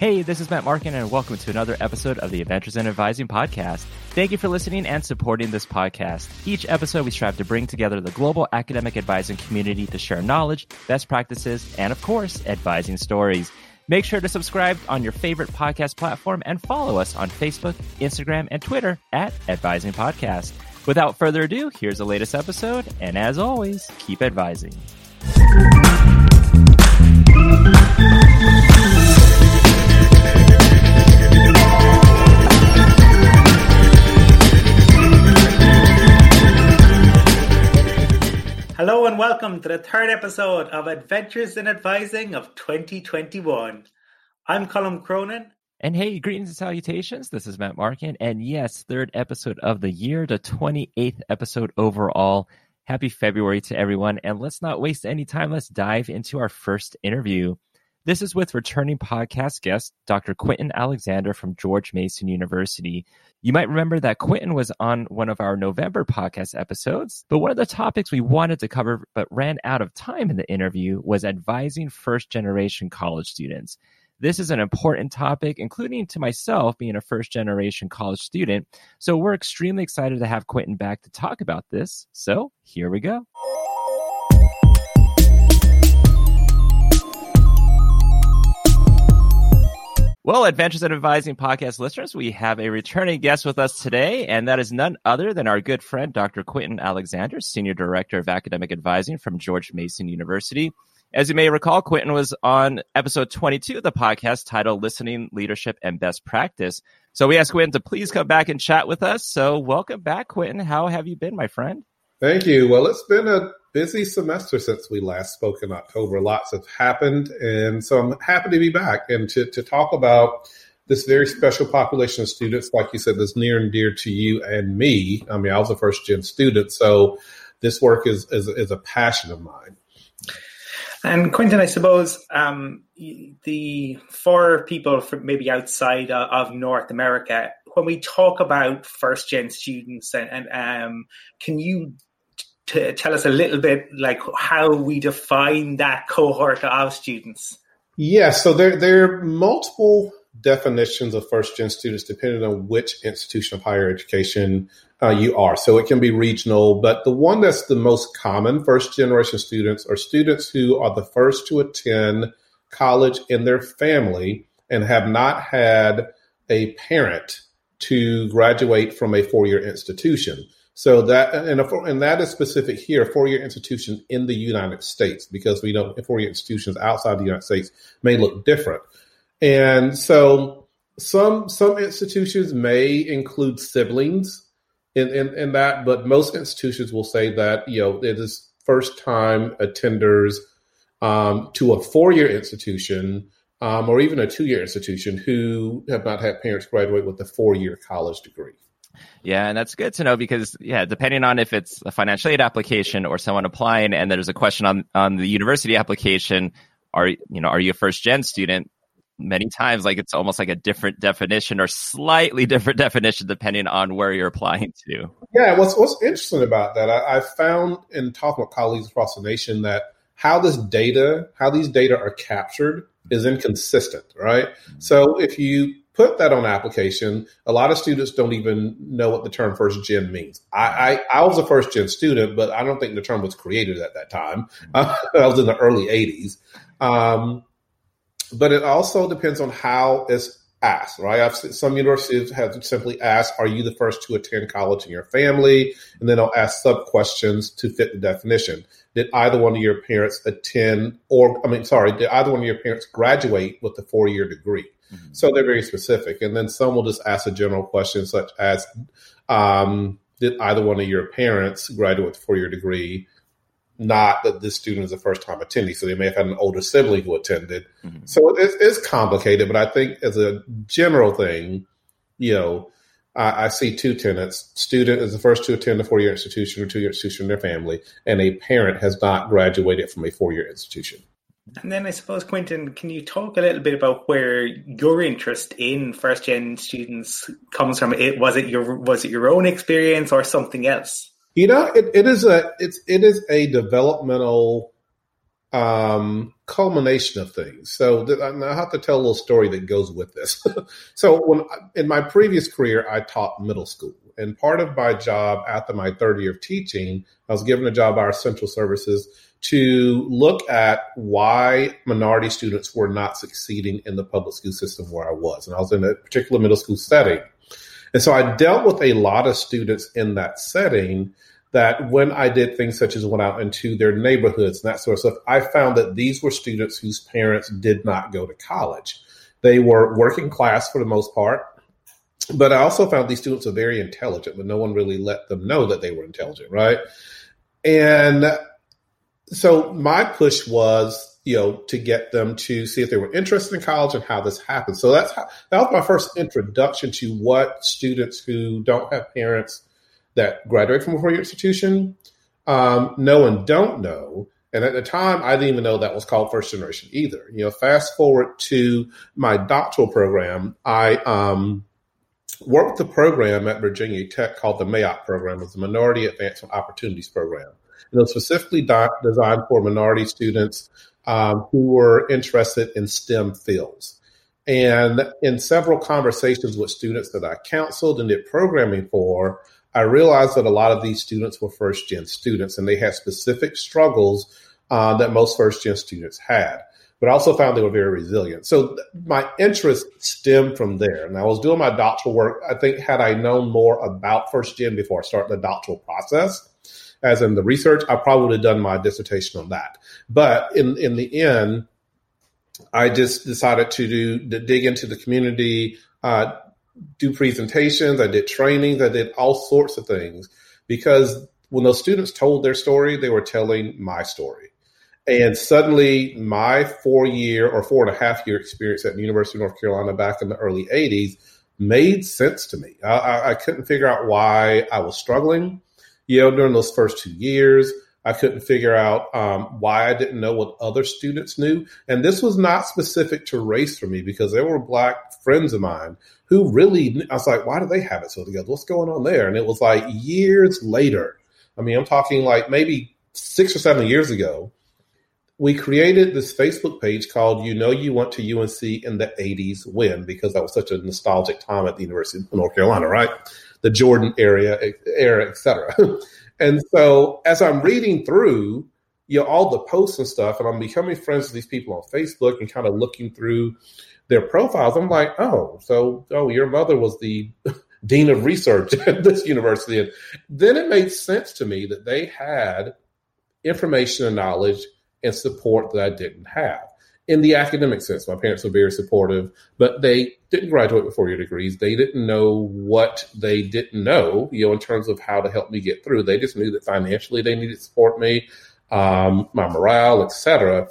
Hey, this is Matt Markin, and welcome to another episode of the Adventures in Advising podcast. Thank you for listening and supporting this podcast. Each episode, we strive to bring together the global academic advising community to share knowledge, best practices, and of course, advising stories. Make sure to subscribe on your favorite podcast platform and follow us on Facebook, Instagram, and Twitter at Advising Podcast. Without further ado, here's the latest episode, and as always, keep advising. Hello and welcome to the third episode of Adventures in Advising of 2021. I'm Colin Cronin. And hey, greetings and salutations. This is Matt Markin. And yes, third episode of the year, the 28th episode overall. Happy February to everyone. And let's not waste any time. Let's dive into our first interview. This is with returning podcast guest, Dr. Quentin Alexander from George Mason University. You might remember that Quentin was on one of our November podcast episodes, but one of the topics we wanted to cover but ran out of time in the interview was advising first generation college students. This is an important topic, including to myself being a first generation college student. So we're extremely excited to have Quentin back to talk about this. So here we go. Well, Adventures in Advising podcast listeners, we have a returning guest with us today, and that is none other than our good friend, Dr. Quentin Alexander, Senior Director of Academic Advising from George Mason University. As you may recall, Quentin was on episode 22 of the podcast titled Listening, Leadership, and Best Practice. So we asked Quentin to please come back and chat with us. So welcome back, Quentin. How have you been, my friend? Thank you. Well, it's been a busy semester since we last spoke in October. Lots have happened. And so I'm happy to be back and to, to talk about this very special population of students, like you said, that's near and dear to you and me. I mean, I was a first gen student, so this work is, is, is a passion of mine. And Quentin, I suppose um, the for people from maybe outside of North America, when we talk about first gen students, and, and um, can you to tell us a little bit like how we define that cohort of students? Yeah, so there there are multiple definitions of first gen students depending on which institution of higher education uh, you are. So it can be regional, but the one that's the most common first generation students are students who are the first to attend college in their family and have not had a parent to graduate from a four year institution. So that and, a, and that is specific here, four year institution in the United States, because we know four year institutions outside the United States may look different. And so some some institutions may include siblings in, in, in that, but most institutions will say that, you know, it is first time attenders um, to a four year institution um, or even a two year institution who have not had parents graduate with a four year college degree. Yeah, and that's good to know because yeah, depending on if it's a financial aid application or someone applying, and there's a question on on the university application, are you know are you a first gen student? Many times, like it's almost like a different definition or slightly different definition depending on where you're applying to. Yeah, what's what's interesting about that, I, I found in talking with colleagues across the nation that how this data, how these data are captured, is inconsistent, right? Mm-hmm. So if you put that on application, a lot of students don't even know what the term first gen means. I, I, I was a first gen student, but I don't think the term was created at that time. I was in the early 80s. Um, but it also depends on how it's asked, right? I've some universities have simply asked, "Are you the first to attend college in your family?" And then they'll ask sub questions to fit the definition. Did either one of your parents attend, or I mean, sorry, did either one of your parents graduate with a four year degree? Mm-hmm. So they're very specific. And then some will just ask a general question such as, um, did either one of your parents graduate with a four year degree? Not that this student is a first time attendee. So they may have had an older sibling who attended. Mm-hmm. So it's, it's, complicated, but I think as a general thing, you know, I, I see two tenants. Student is the first to attend a four year institution or two year institution in their family, and a parent has not graduated from a four year institution. And then I suppose, Quentin, can you talk a little bit about where your interest in first gen students comes from? It was it your was it your own experience or something else? You know, it, it is a it's it is a developmental um, culmination of things. So th- I have to tell a little story that goes with this. so when in my previous career, I taught middle school, and part of my job after my third year of teaching, I was given a job by our central services to look at why minority students were not succeeding in the public school system where I was, and I was in a particular middle school setting. And so I dealt with a lot of students in that setting that when I did things such as went out into their neighborhoods and that sort of stuff, I found that these were students whose parents did not go to college. They were working class for the most part. But I also found these students are very intelligent, but no one really let them know that they were intelligent, right? And so my push was you know, to get them to see if they were interested in college and how this happened. So that's how, that was my first introduction to what students who don't have parents that graduate from a four-year institution um, know and don't know. And at the time, I didn't even know that was called first generation either. You know, fast forward to my doctoral program, I um, worked the program at Virginia Tech called the MAOP program. It's the Minority Advancement Opportunities Program. And it was specifically designed for minority students um, who were interested in STEM fields. And in several conversations with students that I counseled and did programming for, I realized that a lot of these students were first gen students and they had specific struggles uh, that most first gen students had. But I also found they were very resilient. So my interest stemmed from there. And I was doing my doctoral work. I think had I known more about first gen before I started the doctoral process, as in the research, I probably done my dissertation on that. But in in the end, I just decided to do to dig into the community, uh, do presentations. I did trainings. I did all sorts of things because when those students told their story, they were telling my story. And suddenly, my four year or four and a half year experience at the University of North Carolina back in the early 80s made sense to me. I, I couldn't figure out why I was struggling know, during those first two years. I couldn't figure out um, why I didn't know what other students knew. And this was not specific to race for me because there were black friends of mine who really, I was like, why do they have it so together? What's going on there? And it was like years later. I mean, I'm talking like maybe six or seven years ago. We created this Facebook page called You Know You Went to UNC in the 80s When, because that was such a nostalgic time at the University of North Carolina, right? The Jordan area era, et cetera. and so as I'm reading through, you know, all the posts and stuff, and I'm becoming friends with these people on Facebook and kind of looking through their profiles, I'm like, oh, so oh, your mother was the dean of research at this university. And then it made sense to me that they had information and knowledge and support that I didn't have in the academic sense. My parents were very supportive, but they didn't graduate with four year degrees. They didn't know what they didn't know, you know, in terms of how to help me get through. They just knew that financially they needed to support me, um, my morale, etc.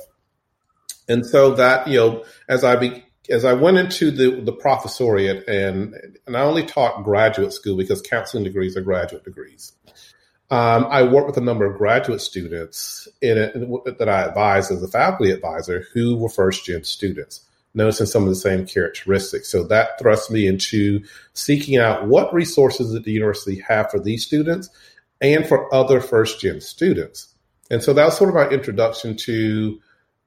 And so that, you know, as I be, as I went into the, the professoriate and, and I only taught graduate school because counseling degrees are graduate degrees. Um, I work with a number of graduate students in that I advise as a faculty advisor who were first gen students, noticing some of the same characteristics. So that thrust me into seeking out what resources that the university have for these students and for other first gen students. And so that was sort of my introduction to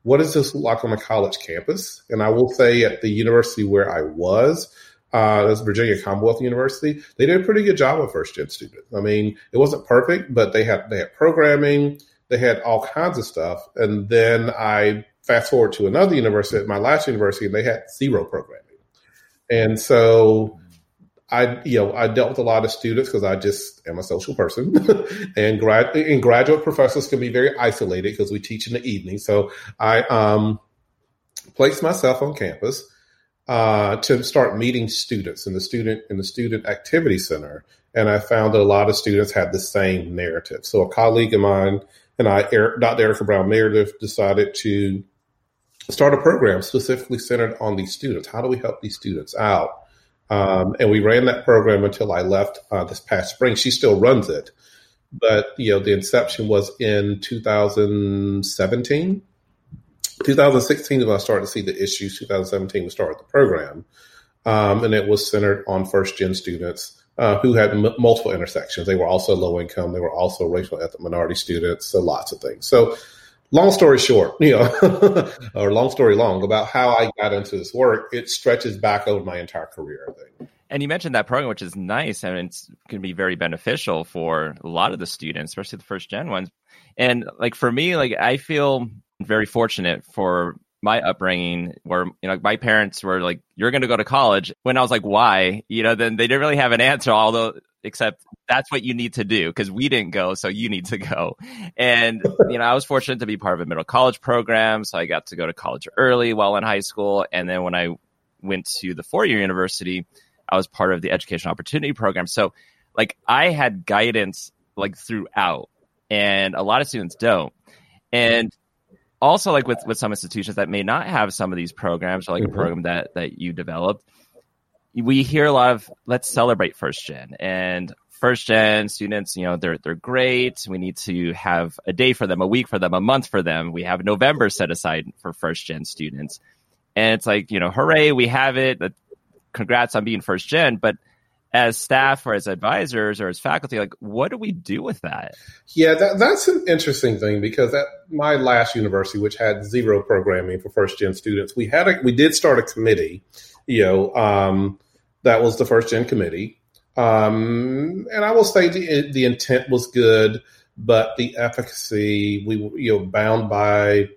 what is this like on a college campus? And I will say at the university where I was, uh, that's Virginia Commonwealth University. They did a pretty good job of first gen students. I mean, it wasn't perfect, but they had they had programming, they had all kinds of stuff. And then I fast forward to another university, my last university, and they had zero programming. And so I, you know, I dealt with a lot of students because I just am a social person, and grad and graduate professors can be very isolated because we teach in the evening. So I um, placed myself on campus uh, to start meeting students in the student in the student activity center, and I found that a lot of students had the same narrative. So a colleague of mine and I, Dr. Erica Brown Meredith, decided to start a program specifically centered on these students. How do we help these students out? Um, and we ran that program until I left uh, this past spring. She still runs it, but you know the inception was in 2017 2016 is when I started to see the issues. 2017 we started the program, um, and it was centered on first gen students uh, who had m- multiple intersections. They were also low income. They were also racial ethnic minority students. So lots of things. So long story short, you know, or long story long about how I got into this work, it stretches back over my entire career, I think. And you mentioned that program, which is nice, and it's going to be very beneficial for a lot of the students, especially the first gen ones. And like for me, like I feel very fortunate for my upbringing where you know my parents were like you're going to go to college. When i was like why? You know then they didn't really have an answer although except that's what you need to do because we didn't go so you need to go. And you know i was fortunate to be part of a middle college program so i got to go to college early while in high school. And then when i went to the four year university i was part of the education opportunity program. So like i had guidance like throughout and a lot of students don't. And also like with with some institutions that may not have some of these programs or like mm-hmm. a program that that you developed we hear a lot of let's celebrate first gen. And first gen students you know they're they're great. We need to have a day for them a week for them a month for them. We have november set aside for first gen students. And it's like you know hooray we have it. Congrats on being first gen. But as staff or as advisors or as faculty, like what do we do with that? Yeah, that, that's an interesting thing because at my last university, which had zero programming for first gen students, we had a, we did start a committee, you know, um, that was the first gen committee. Um, and I will say the, the intent was good, but the efficacy, we were, you know, bound by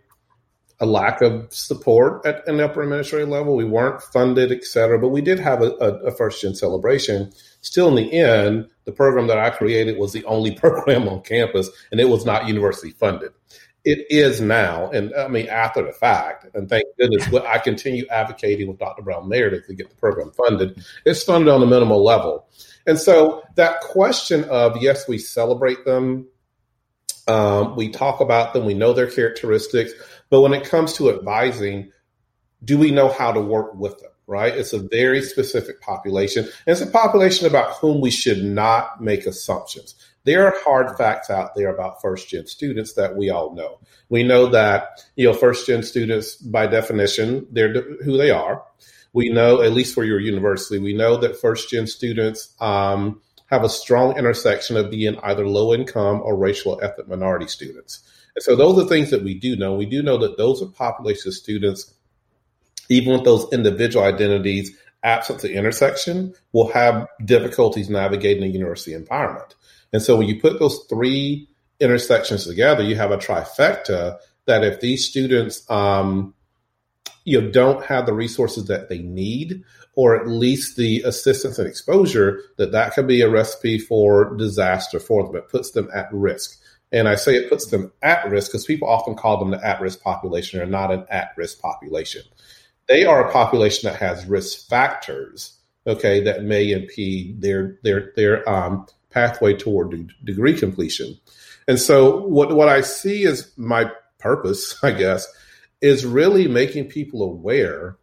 a lack of support at an upper administrative level. We weren't funded, et cetera, but we did have a, a, a first gen celebration. Still, in the end, the program that I created was the only program on campus, and it was not university funded. It is now, and I mean after the fact, and thank goodness, but I continue advocating with Dr. Brown Meredith to get the program funded. It's funded on a minimal level, and so that question of yes, we celebrate them, um, we talk about them, we know their characteristics but when it comes to advising, do we know how to work with them? Right? It's a very specific population. And it's a population about whom we should not make assumptions. There are hard facts out there about first gen students that we all know. We know that, you know, first gen students, by definition, they're who they are. We know, at least for your university, we know that first gen students um, have a strong intersection of being either low income or racial ethnic minority students. And so those are things that we do know. We do know that those are populations of students, even with those individual identities absent the intersection, will have difficulties navigating the university environment. And so when you put those three intersections together, you have a trifecta that if these students um, you know don't have the resources that they need or at least the assistance and exposure that that could be a recipe for disaster for them it puts them at risk and I say it puts them at risk because people often call them the at risk population or not an at risk population. They are a population that has risk factors, okay, that may impede their their their um, pathway toward de- degree completion. And so, what what I see is my purpose, I guess, is really making people aware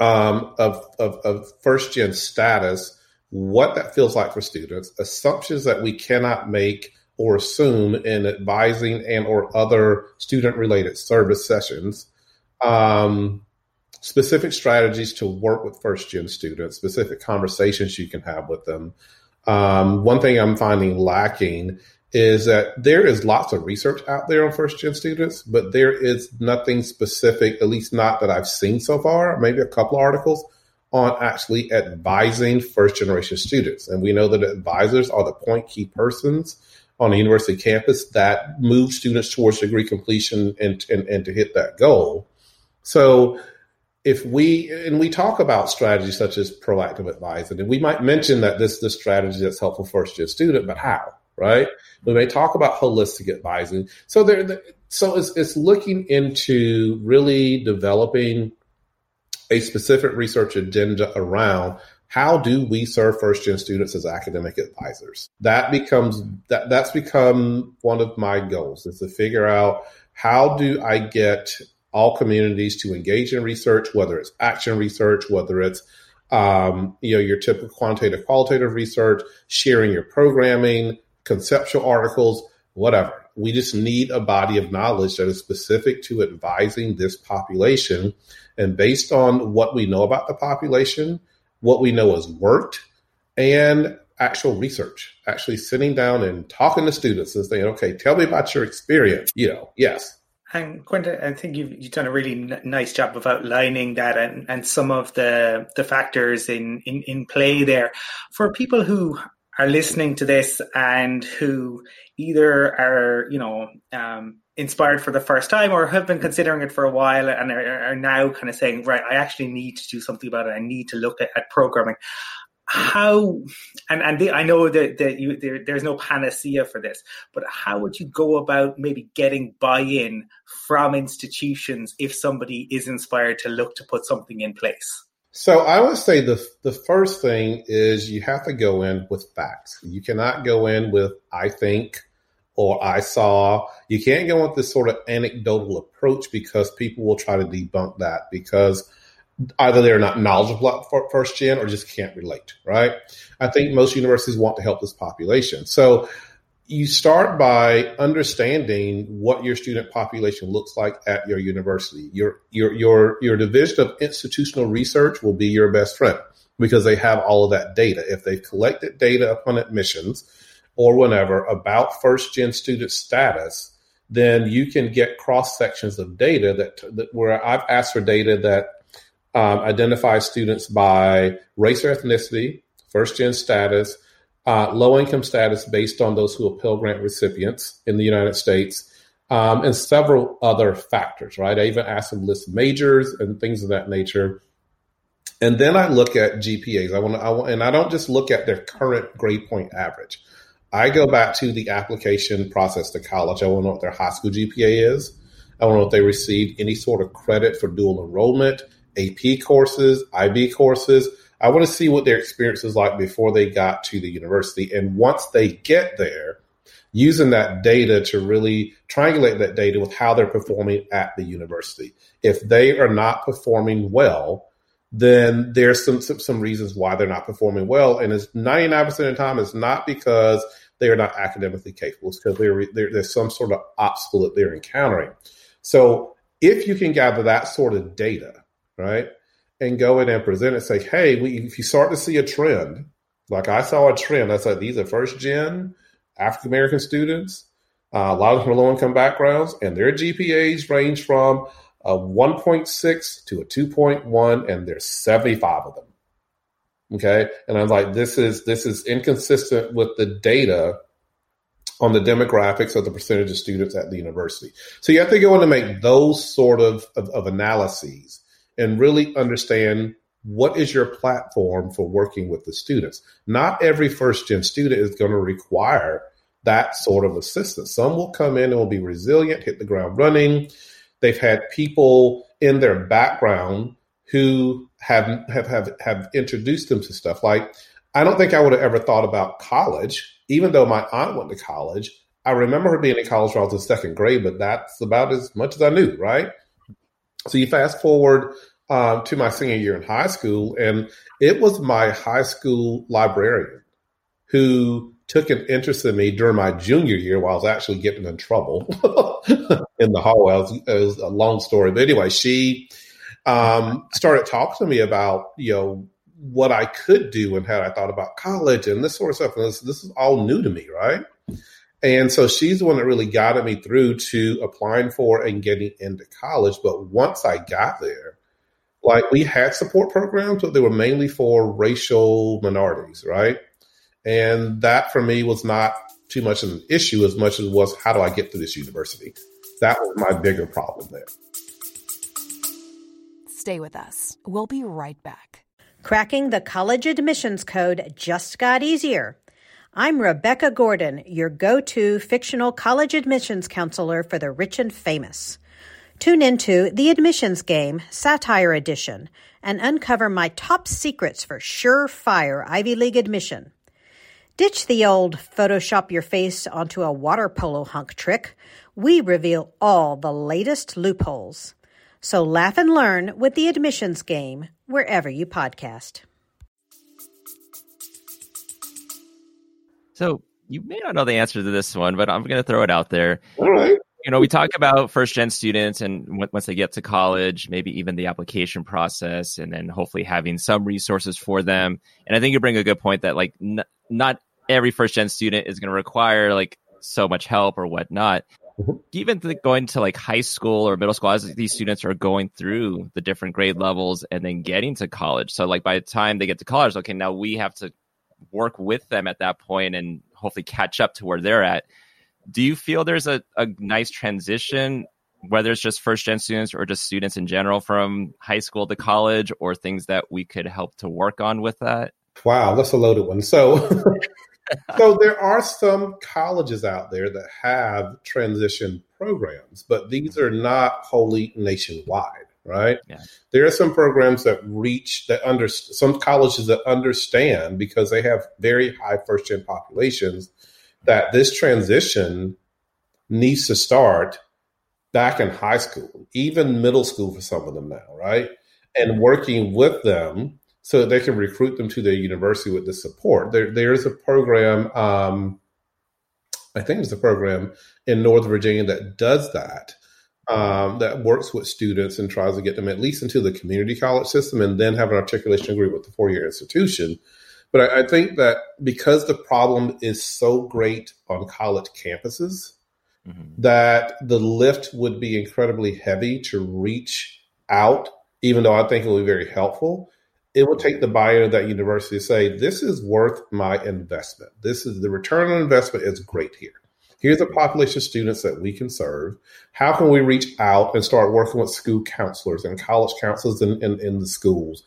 um, of, of, of first gen status, what that feels like for students, assumptions that we cannot make or assume in advising and or other student related service sessions um, specific strategies to work with first gen students specific conversations you can have with them. Um, one thing i'm finding lacking is that there is lots of research out there on first gen students but there is nothing specific at least not that i've seen so far maybe a couple articles on actually advising first generation students. And we know that advisors are the point key persons on a university campus that move students towards degree completion and, and, and to hit that goal. So if we and we talk about strategies such as proactive advising, and we might mention that this is the strategy that's helpful for a student, but how? Right? We may talk about holistic advising. So there, so it's, it's looking into really developing a specific research agenda around how do we serve first gen students as academic advisors? That becomes that that's become one of my goals is to figure out how do I get all communities to engage in research, whether it's action research, whether it's um, you know your typical quantitative qualitative research, sharing your programming, conceptual articles, whatever. We just need a body of knowledge that is specific to advising this population. And based on what we know about the population, what we know has worked, and actual research, actually sitting down and talking to students and saying, okay, tell me about your experience. You know, yes. And Quentin, I think you've, you've done a really n- nice job of outlining that and, and some of the, the factors in, in, in play there. For people who are listening to this and who either are, you know, um, inspired for the first time or have been considering it for a while and are, are, now kind of saying, right, I actually need to do something about it. I need to look at, at programming how and and the, I know that that you there, there's no panacea for this, but how would you go about maybe getting buy-in from institutions if somebody is inspired to look to put something in place? So I would say the the first thing is you have to go in with facts. You cannot go in with I think or I saw. You can't go with this sort of anecdotal approach because people will try to debunk that because either they're not knowledgeable about first gen or just can't relate, right? I think most universities want to help this population. So you start by understanding what your student population looks like at your university. Your your your your division of institutional research will be your best friend because they have all of that data. If they've collected data upon admissions or whenever about first gen student status, then you can get cross sections of data that, that where I've asked for data that um, identify students by race or ethnicity, first gen status, uh, low income status based on those who are Pell Grant recipients in the United States, um, and several other factors, right? I even asked them to list majors and things of that nature. And then I look at GPAs. I want to, and I don't just look at their current grade point average. I go back to the application process to college. I want to know what their high school GPA is. I want to know if they received any sort of credit for dual enrollment. AP courses, IB courses. I want to see what their experience is like before they got to the university. And once they get there, using that data to really triangulate that data with how they're performing at the university. If they are not performing well, then there's some, some, some reasons why they're not performing well. And it's 99% of the time, it's not because they are not academically capable. Because there's some sort of obstacle that they're encountering. So if you can gather that sort of data, right? And go in and present it, say, hey, we, if you start to see a trend, like I saw a trend, I said, these are first gen African American students, uh, a lot of them from low income backgrounds, and their GPAs range from a 1.6 to a 2.1, and there's 75 of them. Okay. And I'm like, this is this is inconsistent with the data on the demographics of the percentage of students at the university. So you have to go in and make those sort of, of, of analyses and really understand what is your platform for working with the students. Not every first gen student is going to require that sort of assistance. Some will come in and will be resilient, hit the ground running. They've had people in their background who have have have, have introduced them to stuff. Like I don't think I would have ever thought about college, even though my aunt went to college. I remember her being in college when I was in second grade, but that's about as much as I knew, right? So you fast forward um, to my senior year in high school, and it was my high school librarian who took an interest in me during my junior year while I was actually getting in trouble in the hallway. It was, it was, a long story, but anyway, she um, started talking to me about you know what I could do and how I thought about college and this sort of stuff. And this, this is all new to me, right? And so she's the one that really guided me through to applying for and getting into college. But once I got there, like we had support programs, but they were mainly for racial minorities, right? And that for me was not too much of an issue as much as was how do I get to this university? That was my bigger problem there. Stay with us. We'll be right back. Cracking the college admissions code just got easier. I'm Rebecca Gordon, your go to fictional college admissions counselor for the rich and famous. Tune into The Admissions Game Satire Edition and uncover my top secrets for surefire Ivy League admission. Ditch the old Photoshop your face onto a water polo hunk trick. We reveal all the latest loopholes. So laugh and learn with The Admissions Game wherever you podcast. So you may not know the answer to this one, but I'm going to throw it out there. All right. you know, we talk about first gen students and w- once they get to college, maybe even the application process, and then hopefully having some resources for them. And I think you bring a good point that like n- not every first gen student is going to require like so much help or whatnot. Mm-hmm. Even going to like high school or middle school, as these students are going through the different grade levels and then getting to college. So like by the time they get to college, okay, now we have to work with them at that point and hopefully catch up to where they're at. Do you feel there's a, a nice transition, whether it's just first gen students or just students in general from high school to college, or things that we could help to work on with that? Wow, that's a loaded one. So so there are some colleges out there that have transition programs, but these are not wholly nationwide, right? Yeah. There are some programs that reach that under some colleges that understand because they have very high first gen populations that this transition needs to start back in high school, even middle school for some of them now, right? And working with them so that they can recruit them to their university with the support. There, there is a program, um, I think it's a program in Northern Virginia that does that, um, that works with students and tries to get them at least into the community college system and then have an articulation agreement with the four year institution. But I, I think that because the problem is so great on college campuses, mm-hmm. that the lift would be incredibly heavy to reach out, even though I think it would be very helpful it will take the buyer of that university to say, this is worth my investment. This is the return on investment is great here. Here's a population of students that we can serve. How can we reach out and start working with school counselors and college counselors in, in, in the schools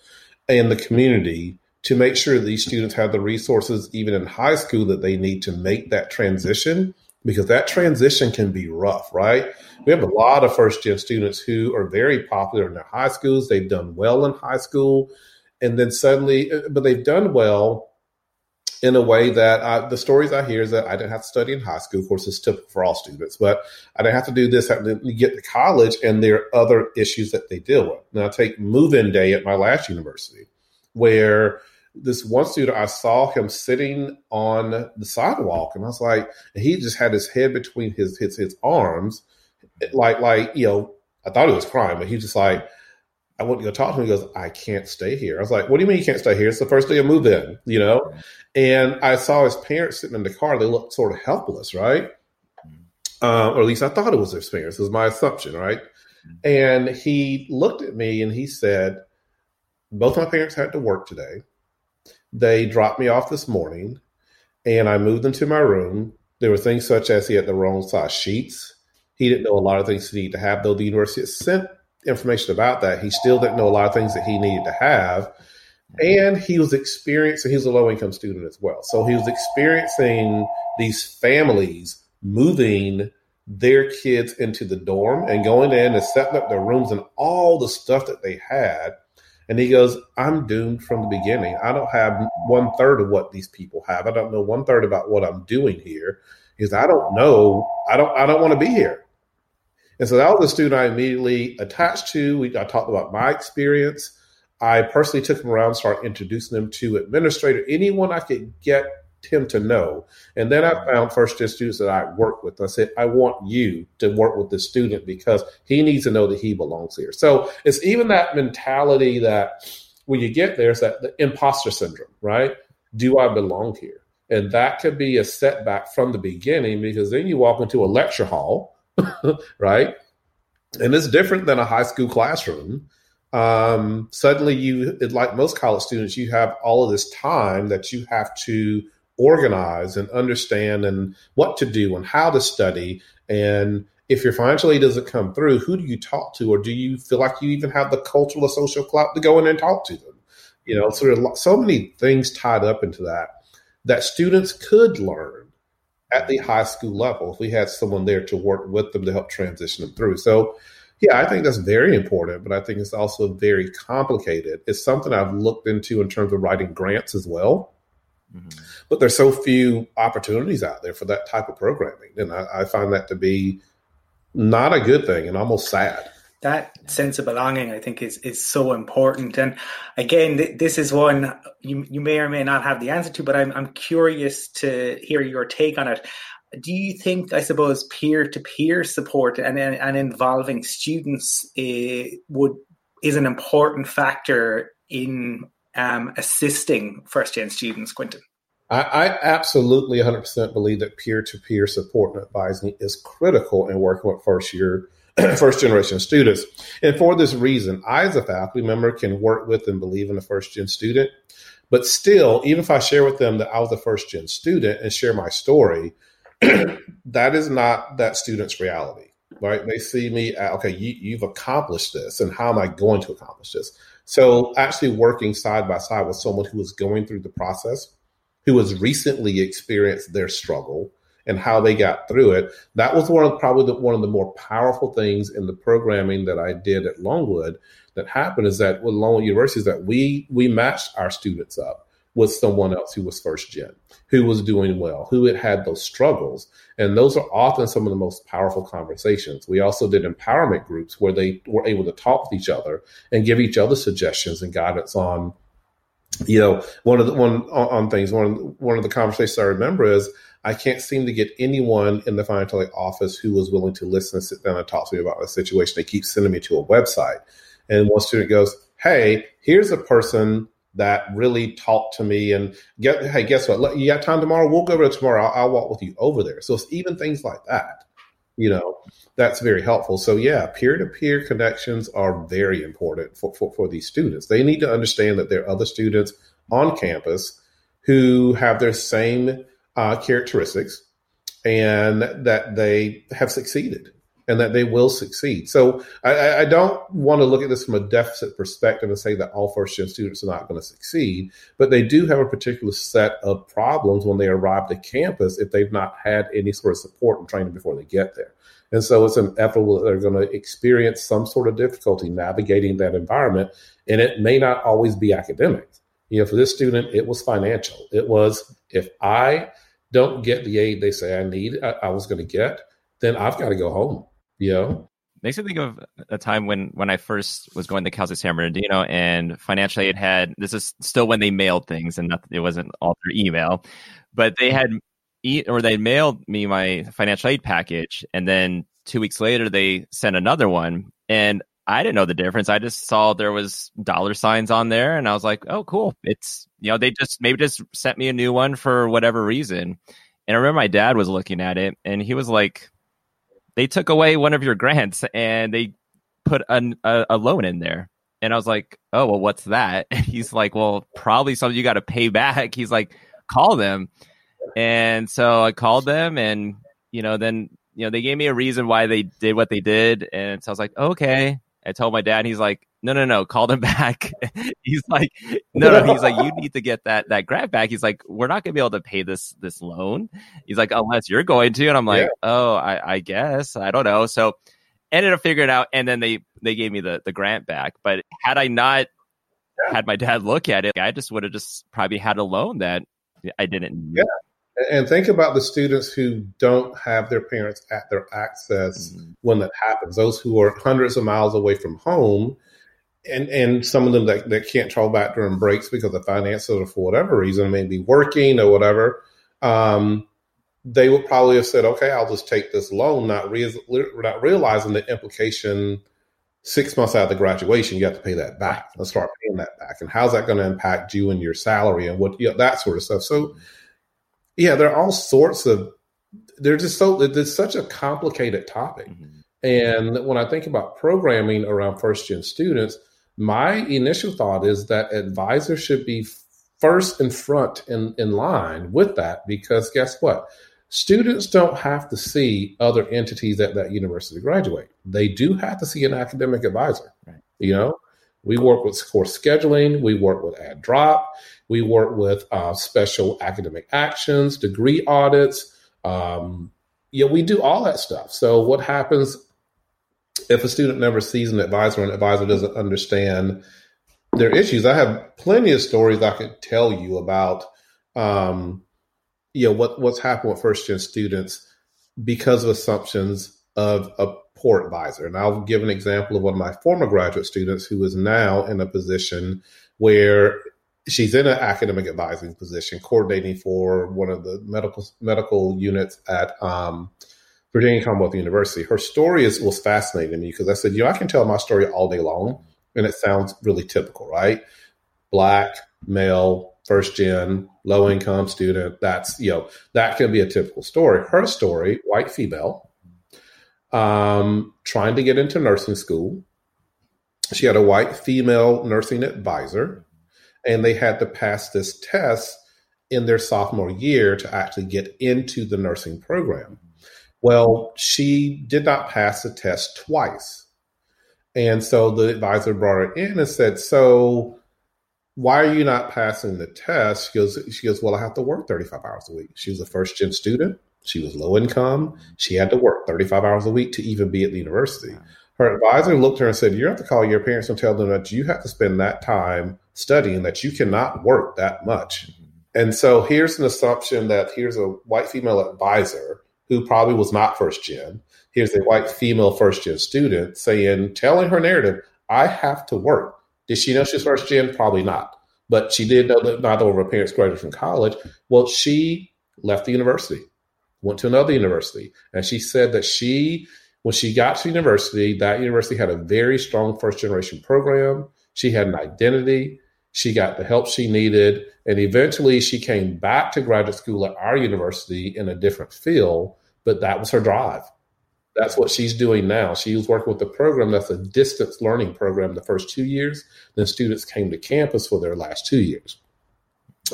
and the community to make sure these students have the resources, even in high school, that they need to make that transition? Because that transition can be rough, right? We have a lot of first gen students who are very popular in their high schools. They've done well in high school and then suddenly, uh, but they've done well in a way that I, the stories I hear is that I didn't have to study in high school. Of course, it's typical for all students, but I didn't have to do this. To get to college, and there are other issues that they deal with. Now, I take move-in day at my last university, where this one student I saw him sitting on the sidewalk, and I was like, he just had his head between his his his arms, like like you know, I thought he was crying, but he just like I went to go talk to him. He goes, I can't stay here. I was like, What do you mean you can't stay here? It's the first day of move in, you know? And I saw his parents sitting in the car. They looked sort of helpless, right? Uh, or at least I thought it was their parents. It was my assumption, right? And he looked at me and he said, Both my parents had to work today. They dropped me off this morning and I moved into my room. There were things such as he had the wrong size sheets. He didn't know a lot of things he needed to have, though the university had sent information about that. He still didn't know a lot of things that he needed to have. And he was experiencing, he was a low income student as well. So he was experiencing these families moving their kids into the dorm and going in and setting up their rooms and all the stuff that they had. And he goes, I'm doomed from the beginning. I don't have one third of what these people have. I don't know one third about what I'm doing here. Because I don't know. I don't I don't want to be here. And so that was a student I immediately attached to. We, I talked about my experience. I personally took him around, started introducing him to administrator, anyone I could get him to know. And then I found first year students that I work with. I said, I want you to work with this student because he needs to know that he belongs here. So it's even that mentality that when you get there, it's that the imposter syndrome, right? Do I belong here? And that could be a setback from the beginning because then you walk into a lecture hall right? And it's different than a high school classroom. Um, suddenly, you, like most college students, you have all of this time that you have to organize and understand and what to do and how to study. And if your financial aid doesn't come through, who do you talk to? Or do you feel like you even have the cultural or social clout to go in and talk to them? You know, so there are so many things tied up into that that students could learn at the high school level if we had someone there to work with them to help transition them through. So, yeah, I think that's very important, but I think it's also very complicated. It's something I've looked into in terms of writing grants as well. Mm-hmm. But there's so few opportunities out there for that type of programming. And I, I find that to be not a good thing and almost sad that sense of belonging, I think, is is so important. And again, th- this is one you you may or may not have the answer to, but I'm I'm curious to hear your take on it. do you think, I suppose, peer to peer support and, and involving students uh, would is an important factor in um, assisting first gen students, Quentin I, I absolutely 100% believe that peer to peer support and advising is critical in working with first year first generation students. And for this reason, I, as a faculty member, can work with and believe in a first gen student. But still, even if I share with them that I was a first gen student and share my story, that is not that student's reality, right? They see me, okay, you, you've accomplished this, and how am I going to accomplish this? So, actually working side by side with someone who is going through the process, who has recently experienced their struggle, and how they got through it. That was one of probably the, one of the more powerful things in the programming that I did at Longwood. That happened is that with Longwood University is that we we matched our students up with someone else who was first gen, who was doing well, who had had those struggles. And those are often some of the most powerful conversations. We also did empowerment groups where they were able to talk with each other and give each other suggestions and guidance on, you know, one of the one on, on things. One one of the conversations I remember is I can't seem to get anyone in the financial aid office who was willing to listen and sit down and talk to me about the situation. They keep sending me to a website. And one student goes, Hey, here's a person that really talked to me and get hey guess what? You got time tomorrow? We'll go over tomorrow. I'll, I'll, walk with you over there. So it's even things like that you know that's very helpful. So yeah peer-to-peer connections are very important for, for, for these students. They need to understand that there are other students on campus who have their same uh, characteristics and that they have succeeded and that they will succeed. So I, I, don't want to look at this from a deficit perspective and say that all first gen students are not going to succeed, but they do have a particular set of problems when they arrive to campus if they've not had any sort of support and training before they get there. And so it's inevitable that they're going to experience some sort of difficulty navigating that environment. And it may not always be academic. You know, for this student, it was financial. It was if I don't get the aid they say I need, I, I was going to get, then I've got to go home you know? Makes me think of a time when when I first was going to Cal State San Bernardino and financial aid had this is still when they mailed things and it wasn't all through email, but they had or they mailed me my financial aid package and then two weeks later they sent another one and I didn't know the difference. I just saw there was dollar signs on there and I was like, oh cool. It's you know, they just maybe just sent me a new one for whatever reason. And I remember my dad was looking at it and he was like they took away one of your grants and they put an, a, a loan in there. And I was like, oh, well, what's that? And he's like, well, probably something you got to pay back. He's like, call them. And so I called them and, you know, then, you know, they gave me a reason why they did what they did. And so I was like, okay. I told my dad, he's like, no, no, no, call them back. he's like, no, no, he's like, you need to get that that grant back. He's like, we're not gonna be able to pay this this loan. He's like, unless you're going to. And I'm like, yeah. oh, I, I guess I don't know. So ended up figuring out, and then they they gave me the the grant back. But had I not yeah. had my dad look at it, I just would have just probably had a loan that I didn't. Need. Yeah. And think about the students who don't have their parents at their access mm-hmm. when that happens. Those who are hundreds of miles away from home and and some of them that, that can't travel back during breaks because of finances or for whatever reason, maybe working or whatever, um, they would probably have said, "Okay, I'll just take this loan," not re- not realizing the implication. Six months after graduation, you have to pay that back. Let's start paying that back, and how's that going to impact you and your salary and what you know, that sort of stuff. So, yeah, there are all sorts of. They're just so. It's such a complicated topic. Mm-hmm. And when I think about programming around first gen students, my initial thought is that advisors should be first in front in, in line with that because guess what? Students don't have to see other entities at that university graduate. They do have to see an academic advisor. Right. You know, we work with course scheduling, we work with add drop, we work with uh, special academic actions, degree audits. Um, yeah, we do all that stuff. So what happens if a student never sees an advisor and an advisor doesn't understand their issues, I have plenty of stories I could tell you about, um, you know, what, what's happened with first gen students because of assumptions of a poor advisor. And I'll give an example of one of my former graduate students who is now in a position where she's in an academic advising position, coordinating for one of the medical medical units at um, Virginia Commonwealth University. Her story is was fascinating to me because I said, you know, I can tell my story all day long, and it sounds really typical, right? Black, male, first gen, low income student. That's you know that can be a typical story. Her story, white female, um, trying to get into nursing school. She had a white female nursing advisor and they had to pass this test in their sophomore year to actually get into the nursing program. Well, she did not pass the test twice. And so the advisor brought her in and said, So why are you not passing the test? She goes, she goes, Well, I have to work 35 hours a week. She was a first gen student. She was low income. She had to work 35 hours a week to even be at the university. Her advisor looked at her and said, You have to call your parents and tell them that you have to spend that time studying, that you cannot work that much. And so here's an assumption that here's a white female advisor who probably was not first gen. Here's a white female first gen student saying, telling her narrative, I have to work. Did she know she's first gen? Probably not. But she did know that neither of her parents graduated from college. Well, she left the university, went to another university, and she said that she when she got to university, that university had a very strong first generation program. She had an identity. She got the help she needed. And eventually she came back to graduate school at our university in a different field, but that was her drive. That's what she's doing now. She was working with a program that's a distance learning program the first two years. Then students came to campus for their last two years.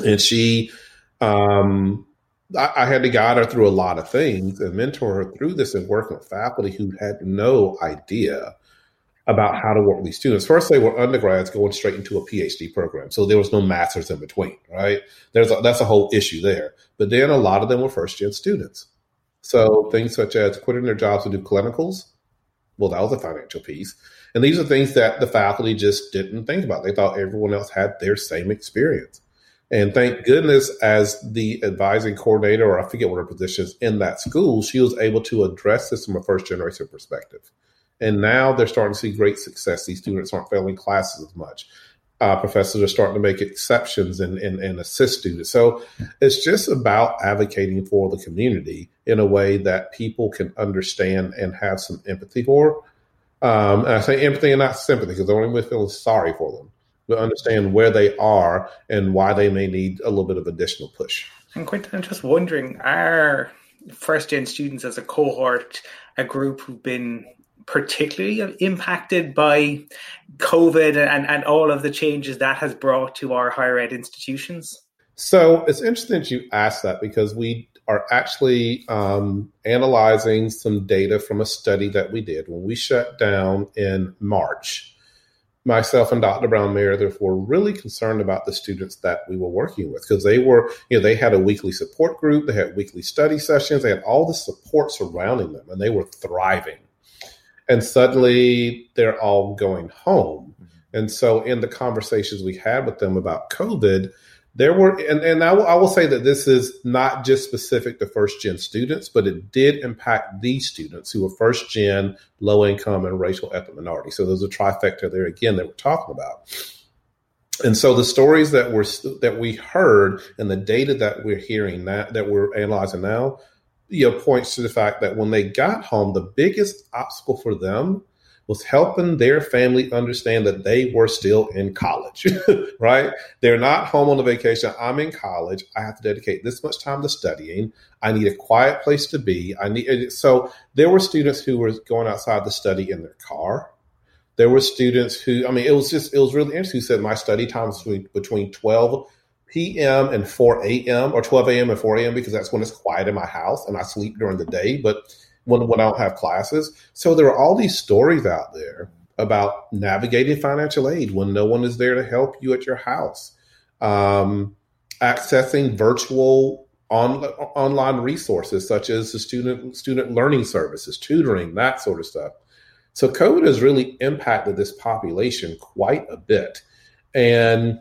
And she um, I, I had to guide her through a lot of things and mentor her through this and working with faculty who had no idea about how to work with these students. First, they were undergrads going straight into a PhD program, so there was no masters in between. Right? There's a, that's a whole issue there. But then a lot of them were first gen students. So things such as quitting their jobs to do clinicals, well, that was a financial piece. And these are things that the faculty just didn't think about. They thought everyone else had their same experience. And thank goodness, as the advising coordinator, or I forget what her position is in that school, she was able to address this from a first generation perspective. And now they're starting to see great success. These students aren't failing classes as much. Uh, professors are starting to make exceptions and, and, and assist students. So it's just about advocating for the community in a way that people can understand and have some empathy for. Um, and I say empathy and not sympathy because I don't even feel sorry for them to understand where they are and why they may need a little bit of additional push. And Quentin, I'm just wondering, are first gen students as a cohort a group who've been particularly impacted by COVID and, and all of the changes that has brought to our higher ed institutions? So it's interesting that you ask that because we are actually um, analyzing some data from a study that we did when we shut down in March myself and Dr. Brown Meredith were really concerned about the students that we were working with because they were, you know, they had a weekly support group, they had weekly study sessions, they had all the support surrounding them, and they were thriving. And suddenly they're all going home. Mm-hmm. And so, in the conversations we had with them about COVID, there were, and, and I, will, I will say that this is not just specific to first gen students, but it did impact these students who were first gen, low income, and racial ethnic minority. So there's a trifecta there again that we're talking about. And so the stories that were that we heard and the data that we're hearing that that we're analyzing now, you know, points to the fact that when they got home, the biggest obstacle for them was helping their family understand that they were still in college, right? They're not home on a vacation. I'm in college. I have to dedicate this much time to studying. I need a quiet place to be. I need so there were students who were going outside to study in their car. There were students who, I mean, it was just, it was really interesting. Who said my study time was between, between 12 p.m. and 4 a.m. or 12 a.m. and 4 a.m. because that's when it's quiet in my house and I sleep during the day. But when, when I don't have classes. So there are all these stories out there about navigating financial aid when no one is there to help you at your house, um, accessing virtual on, online resources such as the student student learning services, tutoring, that sort of stuff. So COVID has really impacted this population quite a bit, and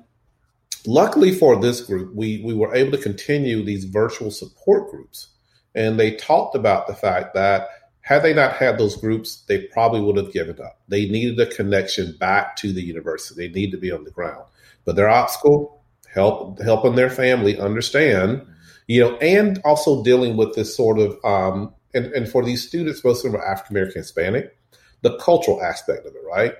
luckily for this group, we we were able to continue these virtual support groups and they talked about the fact that had they not had those groups, they probably would have given up. They needed a connection back to the university. They need to be on the ground. But their obstacle, help helping their family understand, you know, and also dealing with this sort of um, and, and for these students, most of them are African American Hispanic, the cultural aspect of it, right?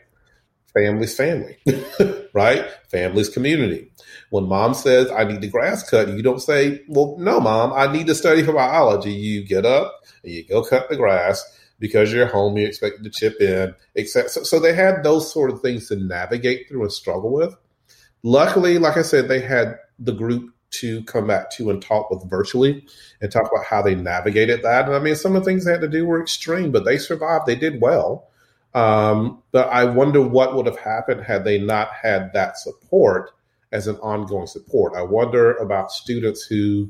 Family's family, right? Family's community. When mom says, I need the grass cut, you don't say, Well, no, mom, I need to study for biology. You get up and you go cut the grass because you're home, you're expected to chip in, etc. So, so they had those sort of things to navigate through and struggle with. Luckily, like I said, they had the group to come back to and talk with virtually and talk about how they navigated that. And I mean, some of the things they had to do were extreme, but they survived. They did well. Um, but I wonder what would have happened had they not had that support as an ongoing support. I wonder about students who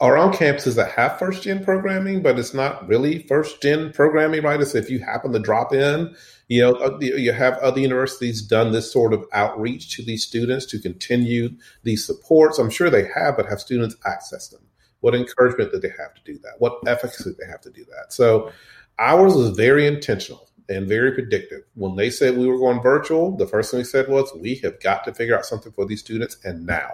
are on campuses that have first gen programming, but it's not really first gen programming, right? It's if you happen to drop in you know, uh, you have other universities done this sort of outreach to these students to continue these supports. I'm sure they have, but have students access them? What encouragement did they have to do that? What efficacy they have to do that? So ours was very intentional and very predictive. When they said we were going virtual, the first thing we said was we have got to figure out something for these students and now.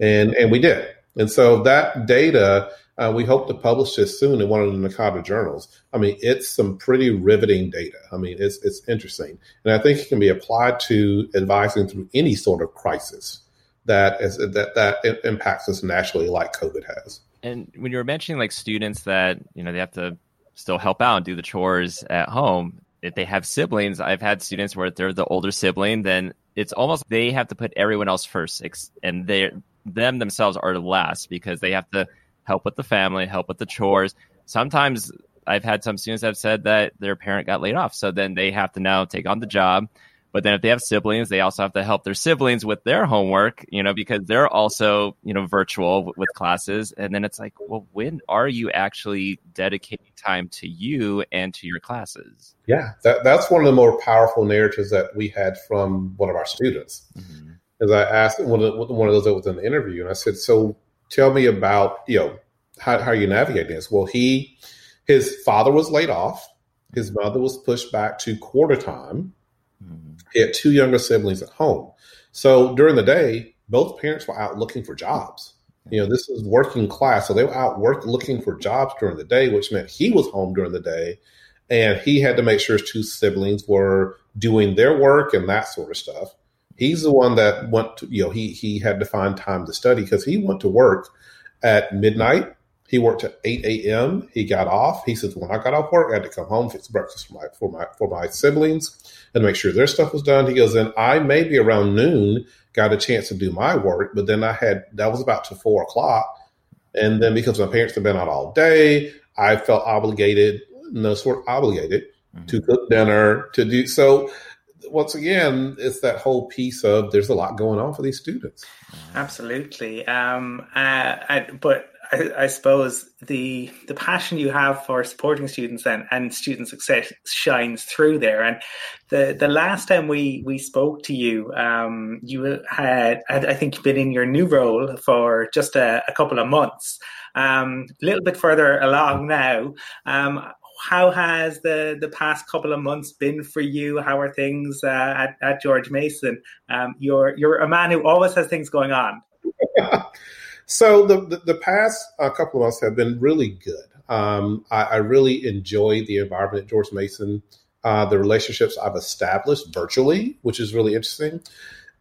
And and we did. And so that data uh, we hope to publish this soon in one of the NACADA journals. I mean, it's some pretty riveting data. I mean, it's it's interesting, and I think it can be applied to advising through any sort of crisis that is that that impacts us nationally, like COVID has. And when you were mentioning like students that you know they have to still help out and do the chores at home, if they have siblings, I've had students where they're the older sibling, then it's almost they have to put everyone else first, and they them themselves are last because they have to help with the family, help with the chores. Sometimes I've had some students have said that their parent got laid off, so then they have to now take on the job. But then if they have siblings, they also have to help their siblings with their homework, you know, because they're also, you know, virtual with classes. And then it's like, well, when are you actually dedicating time to you and to your classes? Yeah, that, that's one of the more powerful narratives that we had from one of our students. Mm-hmm. As I asked one of, one of those that was in the interview, and I said, so tell me about you know how, how you navigate this. Well, he his father was laid off. His mother was pushed back to quarter time. Mm-hmm. He had two younger siblings at home. So during the day, both parents were out looking for jobs. You know, this is working class, so they were out work looking for jobs during the day, which meant he was home during the day, and he had to make sure his two siblings were doing their work and that sort of stuff. He's the one that went to, you know, he he had to find time to study because he went to work at midnight. He worked at 8 a.m. He got off. He says, when I got off work, I had to come home, fix breakfast for my for my for my siblings and make sure their stuff was done. He goes, then I maybe around noon got a chance to do my work, but then I had that was about to four o'clock. And then because my parents had been out all day, I felt obligated, no sort of obligated mm-hmm. to cook dinner, to do so once again, it's that whole piece of there's a lot going on for these students. Absolutely. Um, uh, I, but I, I, suppose the the passion you have for supporting students and, and student success shines through there. And the, the last time we, we spoke to you, um, you had, I think, you've been in your new role for just a, a couple of months. Um, a little bit further along now. Um, how has the the past couple of months been for you? How are things uh, at, at George Mason? Um, you're you're a man who always has things going on. so the, the, the past uh, couple of months have been really good. Um, I, I, really enjoy the environment at George Mason. Uh, the relationships I've established virtually, which is really interesting,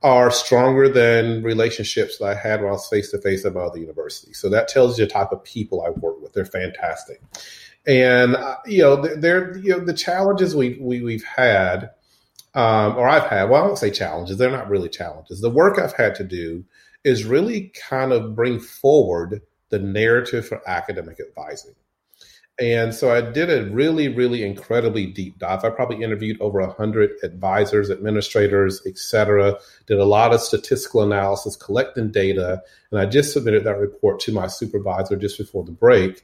are stronger than relationships that I had when I was face to face at my other university. So that tells you the type of people I work with. They're fantastic. And uh, you know, they're you know the challenges we, we we've had, um, or I've had. Well, I won't say challenges; they're not really challenges. The work I've had to do is really kind of bring forward the narrative for academic advising. And so I did a really, really incredibly deep dive. I probably interviewed over 100 advisors, administrators, et cetera, did a lot of statistical analysis, collecting data, and I just submitted that report to my supervisor just before the break.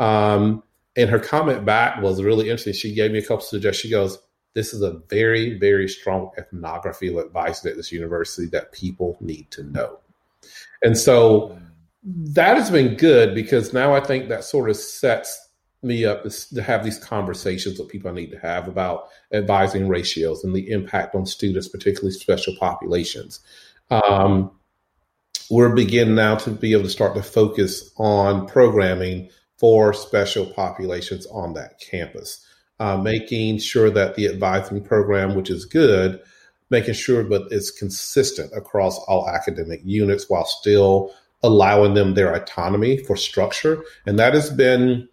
Um, and her comment back was really interesting. She gave me a couple suggestions. She goes, This is a very, very strong ethnography of advice at this university that people need to know. And so that has been good because now I think that sort of sets me up to have these conversations that people I need to have about advising ratios and the impact on students, particularly special populations. Um, we're beginning now to be able to start to focus on programming for special populations on that campus, uh, making sure that the advising program, which is good, making sure but it's consistent across all academic units while still allowing them their autonomy for structure. And that has been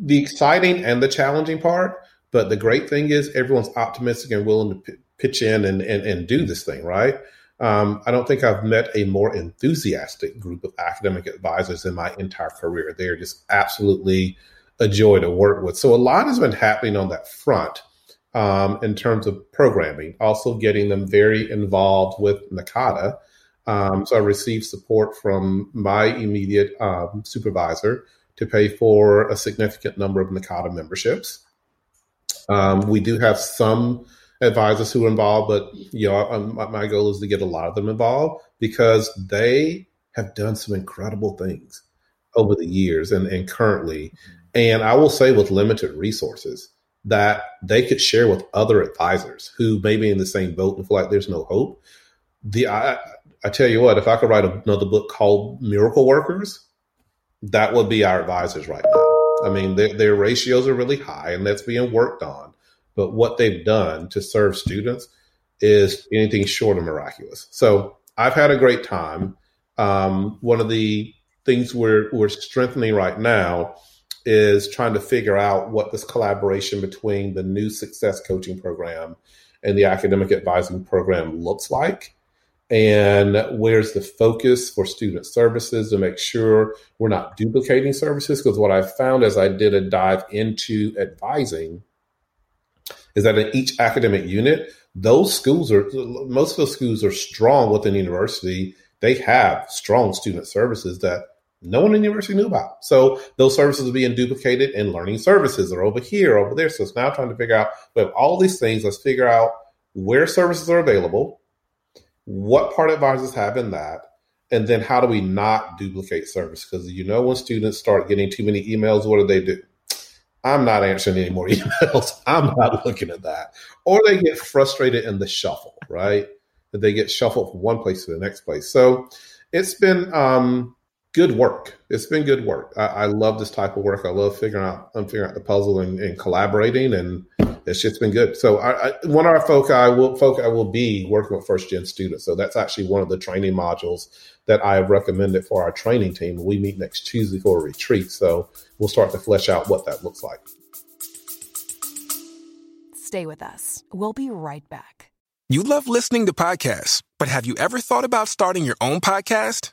the exciting and the challenging part. But the great thing is everyone's optimistic and willing to p- pitch in and, and, and do this thing, right? Um, I don't think I've met a more enthusiastic group of academic advisors in my entire career. They're just absolutely a joy to work with. So a lot has been happening on that front um, in terms of programming, also getting them very involved with NACADA. Um, so I received support from my immediate um, supervisor to pay for a significant number of NACADA memberships. Um, we do have some advisors who are involved, but you know, um, my goal is to get a lot of them involved because they have done some incredible things over the years and, and currently. And I will say, with limited resources, that they could share with other advisors who may be in the same boat and feel like there's no hope. The I, I tell you what, if I could write another book called Miracle Workers, that would be our advisors right now. I mean, their, their ratios are really high, and that's being worked on. But what they've done to serve students is anything short of miraculous. So I've had a great time. Um, one of the things we're we're strengthening right now is trying to figure out what this collaboration between the new success coaching program and the academic advising program looks like. And where's the focus for student services to make sure we're not duplicating services? Because what i found as i did a dive into advising is that in each academic unit those schools are most of those schools are strong within the university. They have strong student services that no one in the university knew about. So those services are being duplicated and learning services are over here, over there. So it's now trying to figure out, we have all these things. Let's figure out where services are available, what part advisors have in that, and then how do we not duplicate service? Because you know, when students start getting too many emails, what do they do? I'm not answering any more emails. I'm not looking at that. Or they get frustrated in the shuffle, right? That they get shuffled from one place to the next place. So it's been um, good work. It's been good work. I, I, love this type of work. I love figuring out, I'm figuring out the puzzle and, and collaborating, and it's just been good. So, I, I, one of our folk I will folk I will be working with first gen students. So that's actually one of the training modules that I have recommended for our training team. We meet next Tuesday for a retreat, so we'll start to flesh out what that looks like. Stay with us. We'll be right back. You love listening to podcasts, but have you ever thought about starting your own podcast?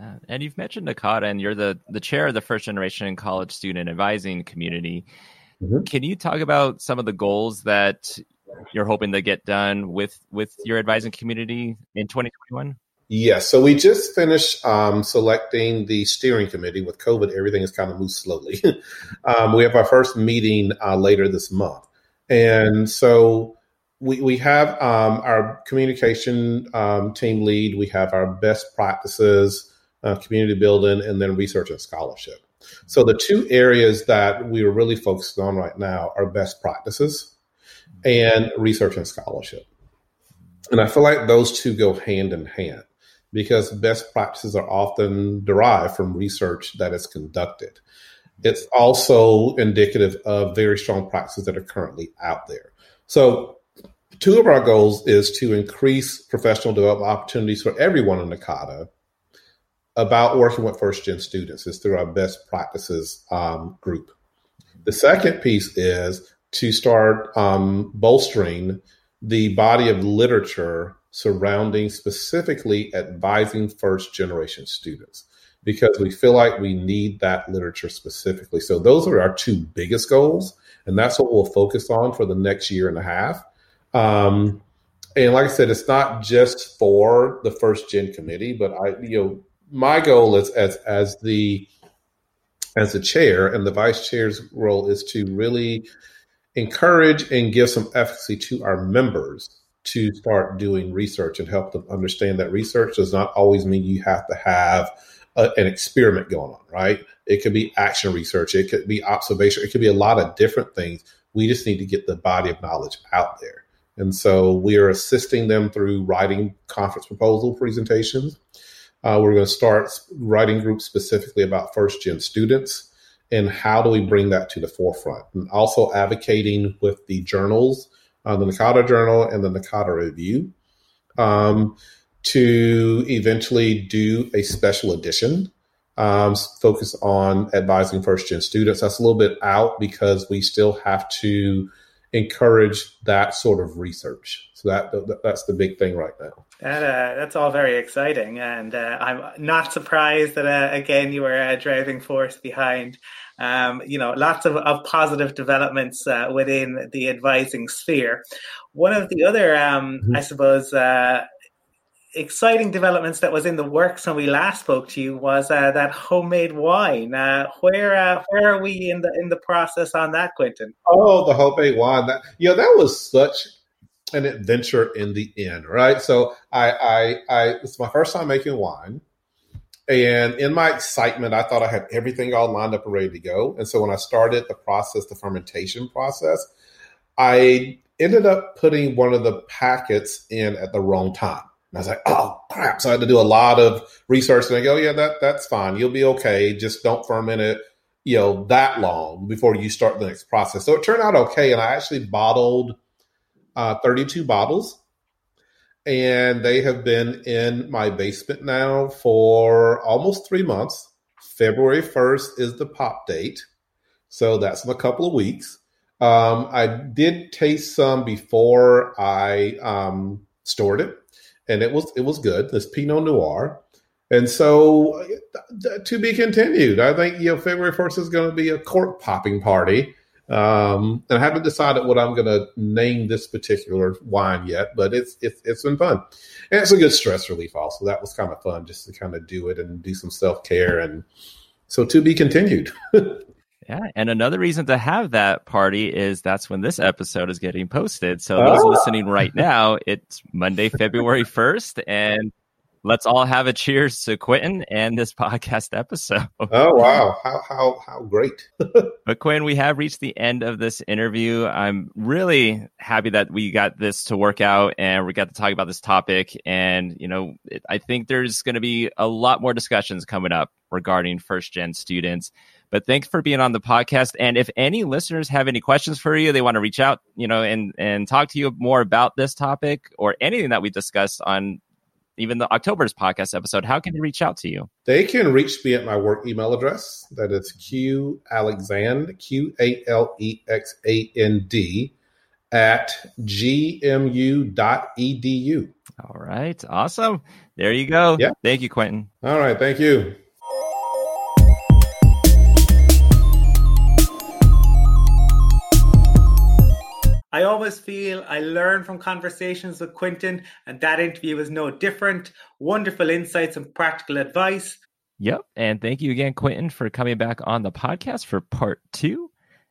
Uh, and you've mentioned NACADA, and you're the the chair of the first generation college student advising community. Mm-hmm. Can you talk about some of the goals that you're hoping to get done with with your advising community in 2021? Yes. So we just finished um, selecting the steering committee. With COVID, everything has kind of moved slowly. um, we have our first meeting uh, later this month, and so we, we have um, our communication um, team lead. We have our best practices uh, community building, and then research and scholarship. So the two areas that we are really focused on right now are best practices and research and scholarship. And I feel like those two go hand in hand because best practices are often derived from research that is conducted. It's also indicative of very strong practices that are currently out there. So two of our goals is to increase professional development opportunities for everyone in NACADA about working with first gen students is through our best practices um, group. The second piece is to start um, bolstering the body of literature surrounding specifically advising first generation students because we feel like we need that literature specifically. So those are our two biggest goals, and that's what we'll focus on for the next year and a half. Um, and like I said, it's not just for the first gen committee, but I, you know, my goal is as as the as the chair and the vice chair's role is to really encourage and give some efficacy to our members to start doing research and help them understand that research does not always mean you have to have a, an experiment going on, right? It could be action research, it could be observation, it could be a lot of different things. We just need to get the body of knowledge out there. And so we are assisting them through writing conference proposal presentations. Uh, we're going to start writing groups specifically about first gen students and how do we bring that to the forefront and also advocating with the journals uh, the NACADA Journal and the NACADA Review um, to eventually do a special edition um, focus on advising first gen students. That's a little bit out because we still have to encourage that sort of research. So that that's the big thing right now. That, uh, that's all very exciting, and uh, I'm not surprised that uh, again you were a driving force behind um, you know, lots of, of positive developments uh, within the advising sphere. One of the other, um, mm-hmm. I suppose, uh, exciting developments that was in the works when we last spoke to you was uh, that homemade wine. Uh, where uh, where are we in the in the process on that, Quentin? Oh, the homemade wine. That you know, that was such an adventure in the end, right? So I I, I it's my first time making wine. And in my excitement, I thought I had everything all lined up and ready to go. And so when I started the process, the fermentation process, I ended up putting one of the packets in at the wrong time. And I was like, oh crap. So I had to do a lot of research and I go, yeah, that that's fine. You'll be okay. Just don't ferment it, you know, that long before you start the next process. So it turned out okay. And I actually bottled uh, 32 bottles and they have been in my basement now for almost three months. February 1st is the pop date. So that's in a couple of weeks. Um, I did taste some before I um, stored it, and it was it was good. This Pinot Noir, and so to be continued. I think you know February first is going to be a cork popping party, um, and I haven't decided what I'm going to name this particular wine yet, but it's, it's it's been fun, and it's a good stress relief. Also, that was kind of fun just to kind of do it and do some self care, and so to be continued. yeah, and another reason to have that party is that's when this episode is getting posted. So those ah. listening right now, it's Monday, February first, and let's all have a cheers to Quentin and this podcast episode. Oh wow, how how how great! but Quinn, we have reached the end of this interview. I'm really happy that we got this to work out and we got to talk about this topic. And you know, it, I think there's going to be a lot more discussions coming up regarding first gen students. But thanks for being on the podcast. And if any listeners have any questions for you, they want to reach out, you know, and and talk to you more about this topic or anything that we discussed on even the October's podcast episode, how can they reach out to you? They can reach me at my work email address. That is Q Alexand, Q A L E X A N D, at gmu.edu. All right. Awesome. There you go. Yeah. Thank you, Quentin. All right. Thank you. I always feel I learn from conversations with Quentin, and that interview is no different. Wonderful insights and practical advice. Yep. And thank you again, Quentin, for coming back on the podcast for part two.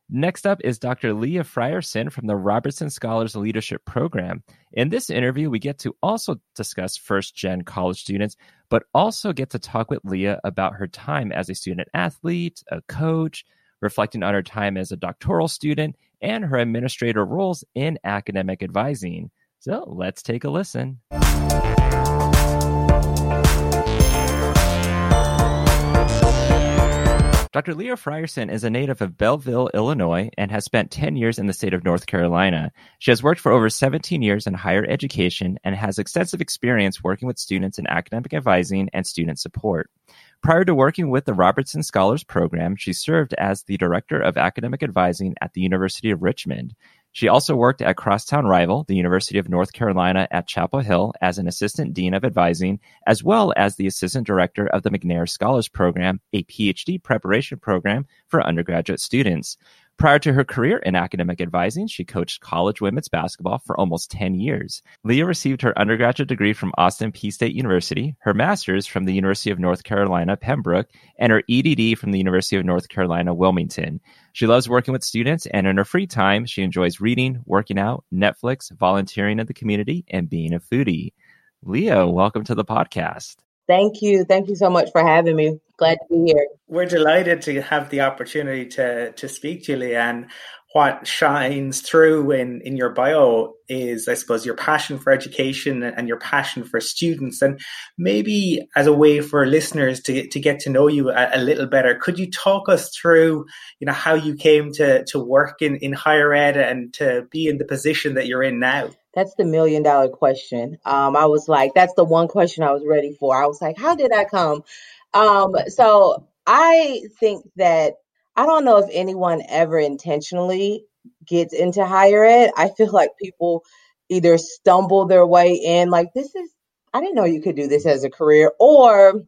Next up is Dr. Leah Frierson from the Robertson Scholars Leadership Program. In this interview, we get to also discuss first gen college students, but also get to talk with Leah about her time as a student athlete, a coach, reflecting on her time as a doctoral student, and her administrator roles in academic advising. So let's take a listen. Dr. Leah Frierson is a native of Belleville, Illinois, and has spent 10 years in the state of North Carolina. She has worked for over 17 years in higher education and has extensive experience working with students in academic advising and student support. Prior to working with the Robertson Scholars Program, she served as the Director of Academic Advising at the University of Richmond. She also worked at crosstown rival, the University of North Carolina at Chapel Hill, as an Assistant Dean of Advising, as well as the Assistant Director of the McNair Scholars Program, a PhD preparation program for undergraduate students. Prior to her career in academic advising, she coached college women's basketball for almost 10 years. Leah received her undergraduate degree from Austin Peay State University, her master's from the University of North Carolina, Pembroke, and her EDD from the University of North Carolina, Wilmington. She loves working with students, and in her free time, she enjoys reading, working out, Netflix, volunteering in the community, and being a foodie. Leah, welcome to the podcast. Thank you. Thank you so much for having me. Glad to be here. We're delighted to have the opportunity to to speak to you, Leanne. What shines through in, in your bio is, I suppose, your passion for education and your passion for students. And maybe as a way for listeners to, to get to know you a, a little better, could you talk us through, you know, how you came to, to work in, in higher ed and to be in the position that you're in now? That's the million dollar question. Um, I was like, that's the one question I was ready for. I was like, how did I come? Um, so I think that I don't know if anyone ever intentionally gets into higher ed. I feel like people either stumble their way in, like, this is, I didn't know you could do this as a career, or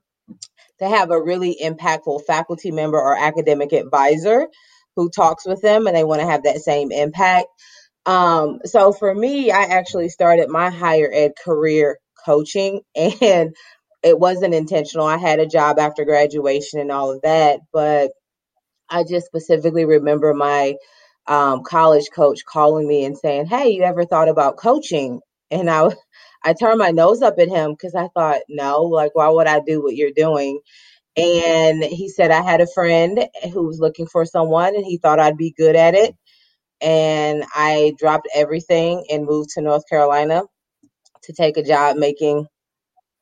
to have a really impactful faculty member or academic advisor who talks with them and they want to have that same impact. Um, so for me, I actually started my higher ed career coaching and it wasn't intentional. I had a job after graduation and all of that, but I just specifically remember my um, college coach calling me and saying, "Hey, you ever thought about coaching?" And I, I turned my nose up at him because I thought, "No, like, why would I do what you're doing?" And he said, "I had a friend who was looking for someone, and he thought I'd be good at it." And I dropped everything and moved to North Carolina to take a job making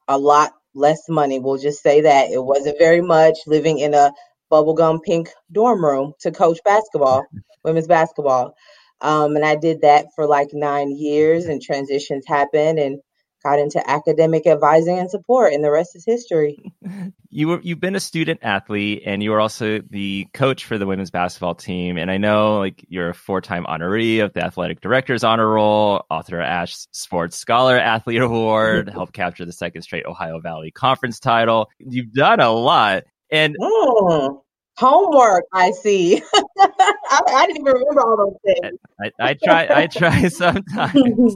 a lot less money. We'll just say that it wasn't very much living in a bubblegum pink dorm room to coach basketball, women's basketball. Um, and I did that for like nine years, and transitions happened, and got into academic advising and support, and the rest is history. You were you've been a student athlete, and you were also the coach for the women's basketball team. And I know like you're a four time honoree of the athletic director's honor roll, Arthur of Ashe Sports Scholar Athlete Award, helped capture the second straight Ohio Valley Conference title. You've done a lot, and mm, homework. I see. I, I, didn't even remember all those things. I, I try. I try sometimes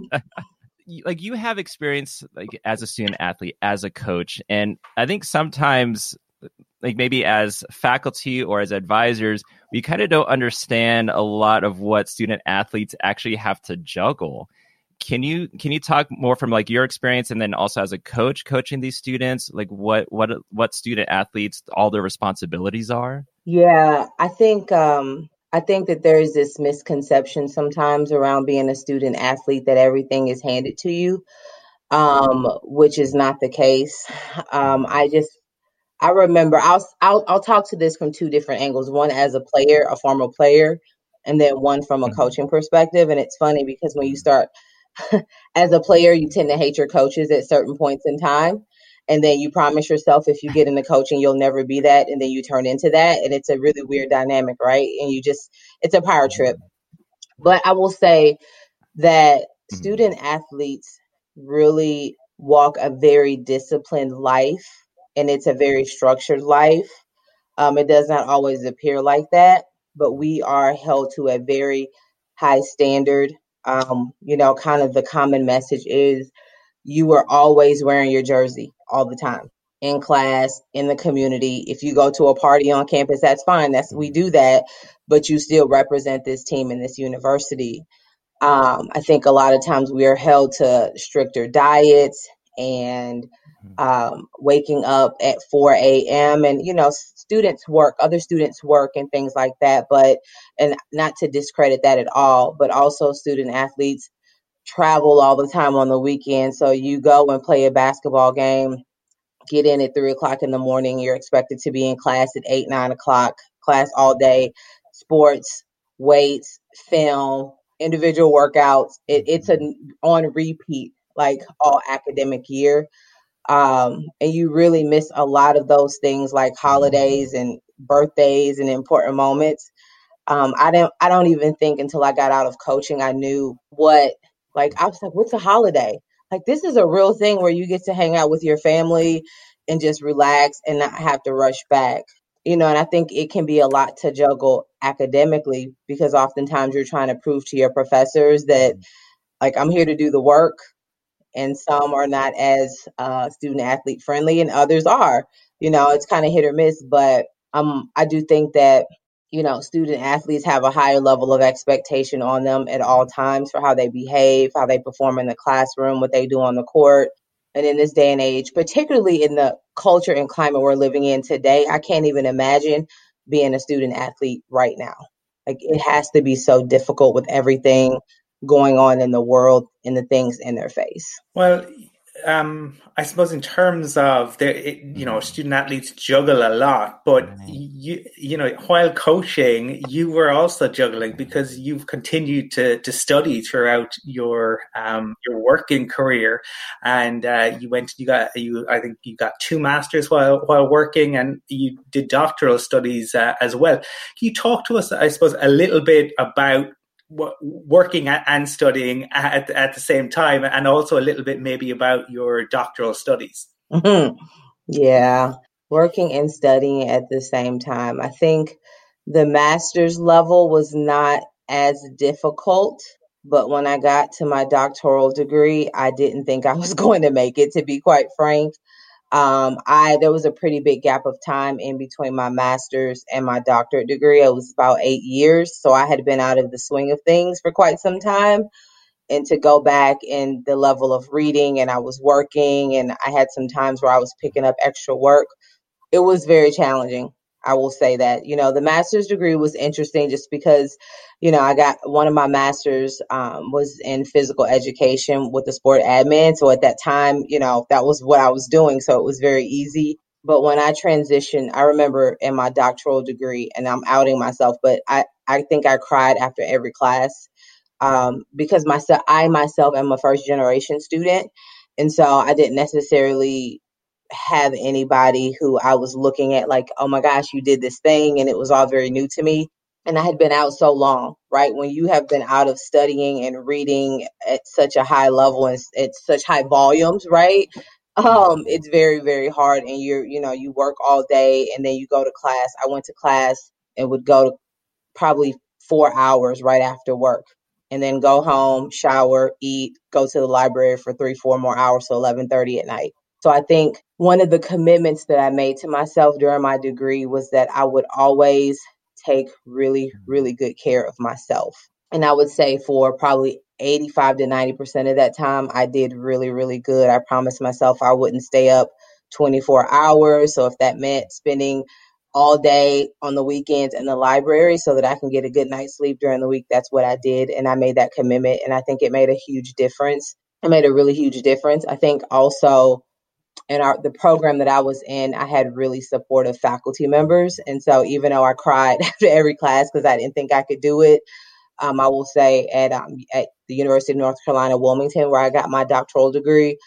like you have experience like as a student athlete as a coach and i think sometimes like maybe as faculty or as advisors we kind of don't understand a lot of what student athletes actually have to juggle. Can you can you talk more from like your experience and then also as a coach coaching these students like what what what student athletes all their responsibilities are? Yeah i think um I think that there is this misconception sometimes around being a student athlete that everything is handed to you, um, which is not the case. Um, I just I remember I'll, I'll I'll talk to this from two different angles. One as a player, a former player, and then one from a mm-hmm. coaching perspective. And it's funny because when you start as a player, you tend to hate your coaches at certain points in time and then you promise yourself if you get into coaching you'll never be that and then you turn into that and it's a really weird dynamic right? And you just it's a power trip. But i will say that mm-hmm. student athletes really walk a very disciplined life and it's a very structured life. Um, it does not always appear like that but we are held to a very high standard. Um, you know kind of the common message is you are always wearing your jersey all the time in class, in the community. If you go to a party on campus, that's fine. That's we do that, but you still represent this team in this university. Um, I think a lot of times we are held to stricter diets and mm-hmm. um, waking up at 4 a.m. and you know students work, other students work and things like that. But and not to discredit that at all, but also student athletes travel all the time on the weekend. So you go and play a basketball game, get in at three o'clock in the morning. You're expected to be in class at eight, nine o'clock, class all day, sports, weights, film, individual workouts. It, it's an on repeat like all academic year. Um, and you really miss a lot of those things like holidays and birthdays and important moments. Um, I don't I don't even think until I got out of coaching I knew what like I was like, what's a holiday? Like this is a real thing where you get to hang out with your family and just relax and not have to rush back. you know, and I think it can be a lot to juggle academically because oftentimes you're trying to prove to your professors that, like, I'm here to do the work, and some are not as uh, student athlete friendly, and others are. You know, it's kind of hit or miss, but um, I do think that you know student athletes have a higher level of expectation on them at all times for how they behave, how they perform in the classroom, what they do on the court, and in this day and age, particularly in the culture and climate we're living in today, I can't even imagine being a student athlete right now. Like it has to be so difficult with everything going on in the world and the things in their face. Well, um, I suppose in terms of the, you know, student athletes juggle a lot, but mm-hmm. you, you know, while coaching, you were also juggling because you've continued to, to study throughout your, um, your working career. And, uh, you went, you got, you, I think you got two masters while, while working and you did doctoral studies uh, as well. Can you talk to us, I suppose, a little bit about working and studying at, at the same time and also a little bit maybe about your doctoral studies. Mm-hmm. yeah. Working and studying at the same time. I think the master's level was not as difficult but when i got to my doctoral degree i didn't think i was going to make it to be quite frank um, I there was a pretty big gap of time in between my master's and my doctorate degree. It was about eight years, so I had been out of the swing of things for quite some time. And to go back in the level of reading, and I was working, and I had some times where I was picking up extra work. It was very challenging. I will say that. You know, the master's degree was interesting just because, you know, I got one of my masters um, was in physical education with the sport admin. So at that time, you know, that was what I was doing. So it was very easy. But when I transitioned, I remember in my doctoral degree, and I'm outing myself, but I, I think I cried after every class um, because myself, I myself am a first generation student. And so I didn't necessarily have anybody who I was looking at like, oh my gosh, you did this thing, and it was all very new to me. And I had been out so long, right? When you have been out of studying and reading at such a high level and at such high volumes, right? Um, it's very, very hard. And you're, you know, you work all day and then you go to class. I went to class and would go to probably four hours right after work and then go home, shower, eat, go to the library for three, four more hours, so eleven thirty at night. So I think one of the commitments that I made to myself during my degree was that I would always take really, really good care of myself. And I would say for probably 85 to 90% of that time, I did really, really good. I promised myself I wouldn't stay up 24 hours. So if that meant spending all day on the weekends in the library so that I can get a good night's sleep during the week, that's what I did. And I made that commitment. And I think it made a huge difference. It made a really huge difference. I think also in our the program that I was in, I had really supportive faculty members, and so even though I cried after every class because I didn't think I could do it, um, I will say at um, at the University of North Carolina Wilmington, where I got my doctoral degree,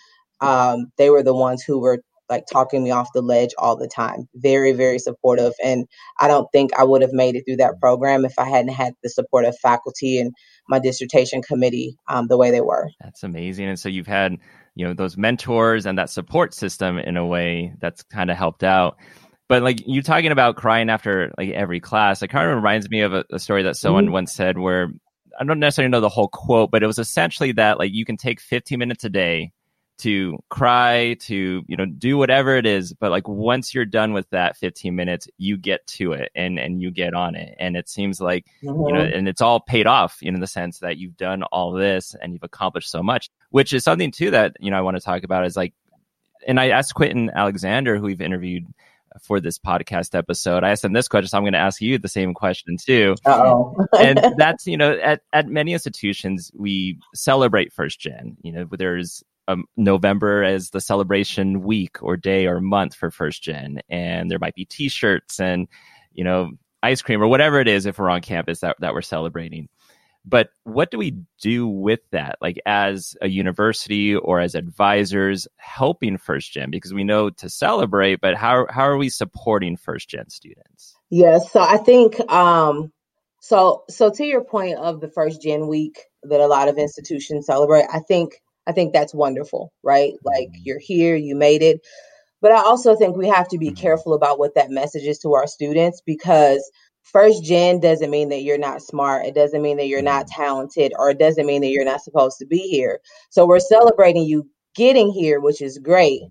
um, they were the ones who were like talking me off the ledge all the time. Very, very supportive, and I don't think I would have made it through that program if I hadn't had the support of faculty and my dissertation committee um, the way they were. That's amazing, and so you've had you know those mentors and that support system in a way that's kind of helped out but like you talking about crying after like every class it kind of reminds me of a, a story that someone mm-hmm. once said where i don't necessarily know the whole quote but it was essentially that like you can take 15 minutes a day to cry to you know do whatever it is but like once you're done with that 15 minutes you get to it and and you get on it and it seems like mm-hmm. you know mm-hmm. and it's all paid off you know, in the sense that you've done all this and you've accomplished so much which is something too that you know i want to talk about is like and i asked quentin alexander who we've interviewed for this podcast episode. I asked him this question, so I'm going to ask you the same question too. and that's you know, at at many institutions we celebrate first gen. You know, there's um, November as the celebration week or day or month for first gen, and there might be T-shirts and you know ice cream or whatever it is if we're on campus that that we're celebrating. But what do we do with that, like as a university or as advisors helping first gen? Because we know to celebrate, but how how are we supporting first gen students? Yes, so I think um, so. So to your point of the first gen week that a lot of institutions celebrate, I think I think that's wonderful, right? Like mm-hmm. you're here, you made it. But I also think we have to be mm-hmm. careful about what that message is to our students because first gen doesn't mean that you're not smart. It doesn't mean that you're not mm-hmm. talented, or it doesn't mean that you're not supposed to be here. So we're celebrating you getting here, which is great.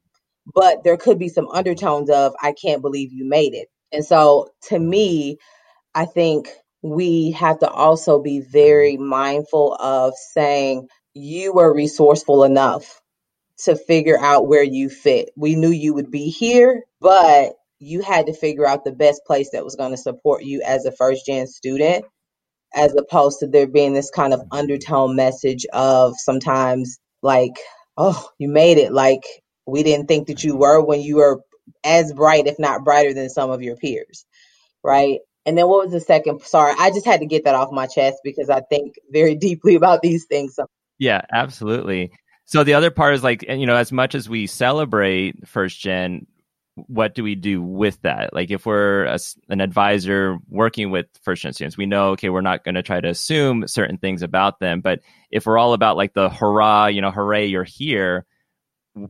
But there could be some undertones of, I can't believe you made it. And so to me, I think we have to also be very mindful of saying, you were resourceful enough to figure out where you fit. We knew you would be here, but you had to figure out the best place that was going to support you as a first gen student, as opposed to there being this kind of undertone message of sometimes like, oh, you made it. Like, we didn't think that you were when you were as bright, if not brighter, than some of your peers. Right. And then what was the second? Sorry, I just had to get that off my chest because I think very deeply about these things. Yeah, absolutely. So the other part is like, you know, as much as we celebrate first gen, what do we do with that? Like, if we're a, an advisor working with first gen students, we know, okay, we're not going to try to assume certain things about them. But if we're all about like the hurrah, you know, hooray, you're here,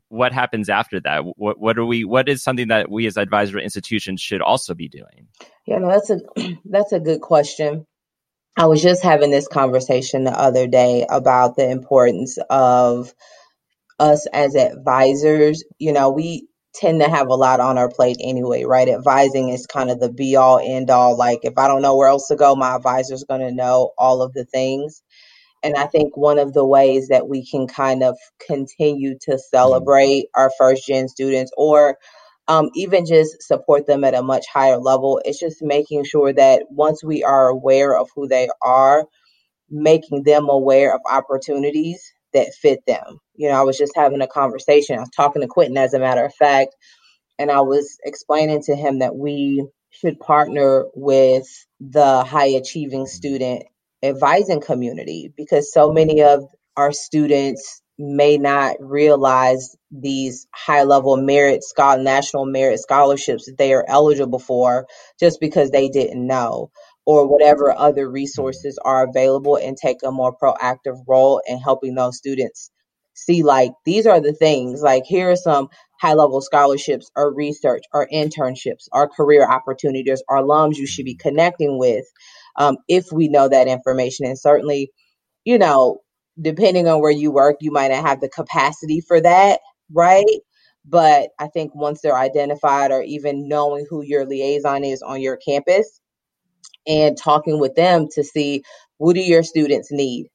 what happens after that? What, what are we, what is something that we as advisory institutions should also be doing? Yeah, no, that's a, that's a good question. I was just having this conversation the other day about the importance of us as advisors. You know, we tend to have a lot on our plate anyway, right? Advising is kind of the be all end all. Like, if I don't know where else to go, my advisor's going to know all of the things. And I think one of the ways that we can kind of continue to mm-hmm. celebrate our first gen students or um, even just support them at a much higher level. It's just making sure that once we are aware of who they are, making them aware of opportunities that fit them. You know, I was just having a conversation. I was talking to Quentin, as a matter of fact, and I was explaining to him that we should partner with the high achieving student advising community because so many of our students may not realize these high level merit national merit scholarships that they are eligible for just because they didn't know or whatever other resources are available and take a more proactive role in helping those students see like these are the things like here are some high level scholarships or research or internships or career opportunities or alums you should be connecting with um, if we know that information. And certainly you know depending on where you work, you might not have the capacity for that, right? But I think once they're identified or even knowing who your liaison is on your campus and talking with them to see what do your students need?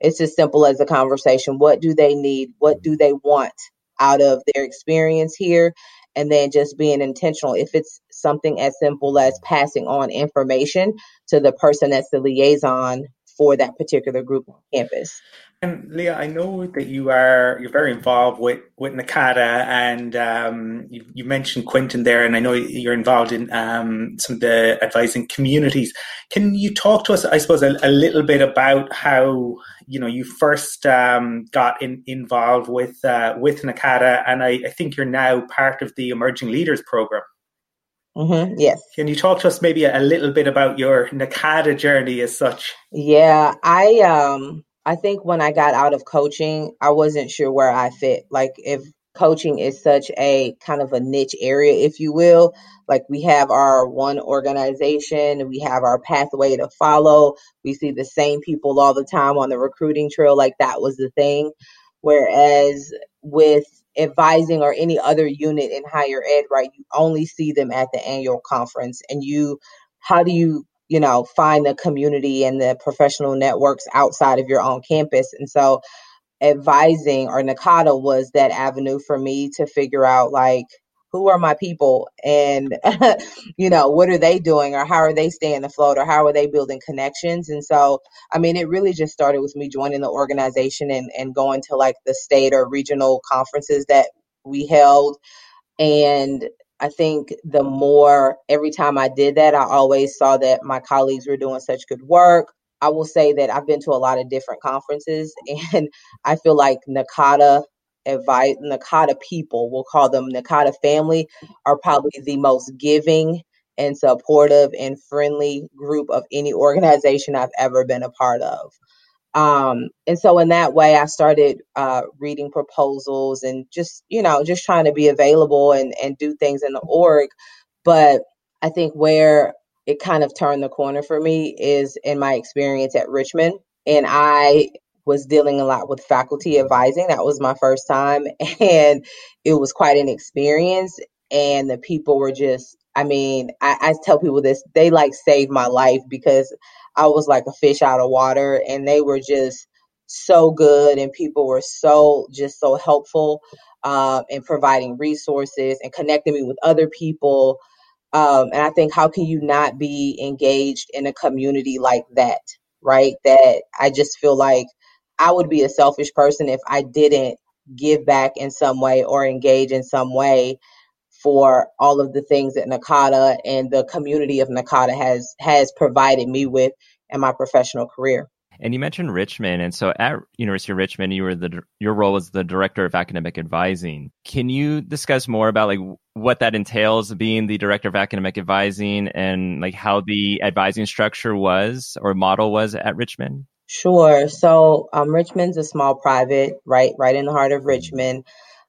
It's as simple as a conversation. What do they need? What do they want out of their experience here? And then just being intentional. If it's something as simple as passing on information to the person that's the liaison for that particular group on campus. And Leah, I know that you are you're very involved with with NACADA, and um, you, you, mentioned Quentin there, and I know you're involved in um, some of the advising communities. Can you talk to us, I suppose, a, a little bit about how you know you first um, got in, involved with uh, with NACADA, and I, I think you're now part of the Emerging Leaders Program. Mm-hmm, yes. Can you talk to us maybe a little bit about your NACADA journey as such? Yeah, I um I think when I got out of coaching, I wasn't sure where I fit. Like if coaching is such a kind of a niche area, if you will. Like we have our one organization, we have our pathway to follow. We see the same people all the time on the recruiting trail. Like that was the thing. Whereas with advising or any other unit in higher ed, right? You only see them at the annual conference and you how do you, you know, find the community and the professional networks outside of your own campus? And so advising or NACADA was that avenue for me to figure out like who are my people? And you know what are they doing? Or how are they staying afloat? Or how are they building connections? And so i mean it really just started with me joining the organization and, and going to like the state or regional conferences that we held. And i think the more every time i did that i always saw that my colleagues were doing such good work. I will say that I've been to a lot of different conferences and I feel like NACADA advice NACADA people, we'll call them NACADA family, are probably the most giving and supportive and friendly group of any organization I've ever been a part of. Um, and so in that way, I started uh, reading proposals and just, you know, just trying to be available and, and do things in the org. But I think where it kind of turned the corner for me is in my experience at Richmond. And I was dealing a lot with faculty advising. That was my first time. And it was quite an experience. And the people were just, I mean, I, I tell people this, they like saved my life because I was like a fish out of water and they were just so good and people were so just so helpful um, in providing resources and connecting me with other people. Um, and I think how can you not be engaged in a community like that, right? That I just feel like I would be a selfish person if I didn't give back in some way or engage in some way for all of the things that NACADA and the community of NACADA has has provided me with in my professional career. And you mentioned Richmond, and so at University of Richmond, you were the your role as the director of academic advising. Can you discuss more about like what that entails, being the director of academic advising, and like how the advising structure was or model was at Richmond? Sure. So um, Richmond's a small private, right, right in the heart of Richmond,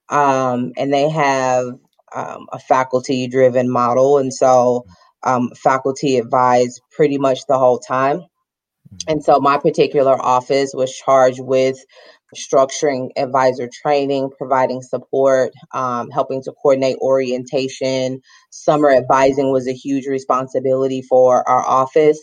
um, and they have um, a faculty driven model, and so um, faculty advise pretty much the whole time. And so my particular office was charged with structuring advisor training, providing support, um, helping to coordinate orientation. Summer advising was a huge responsibility for our office.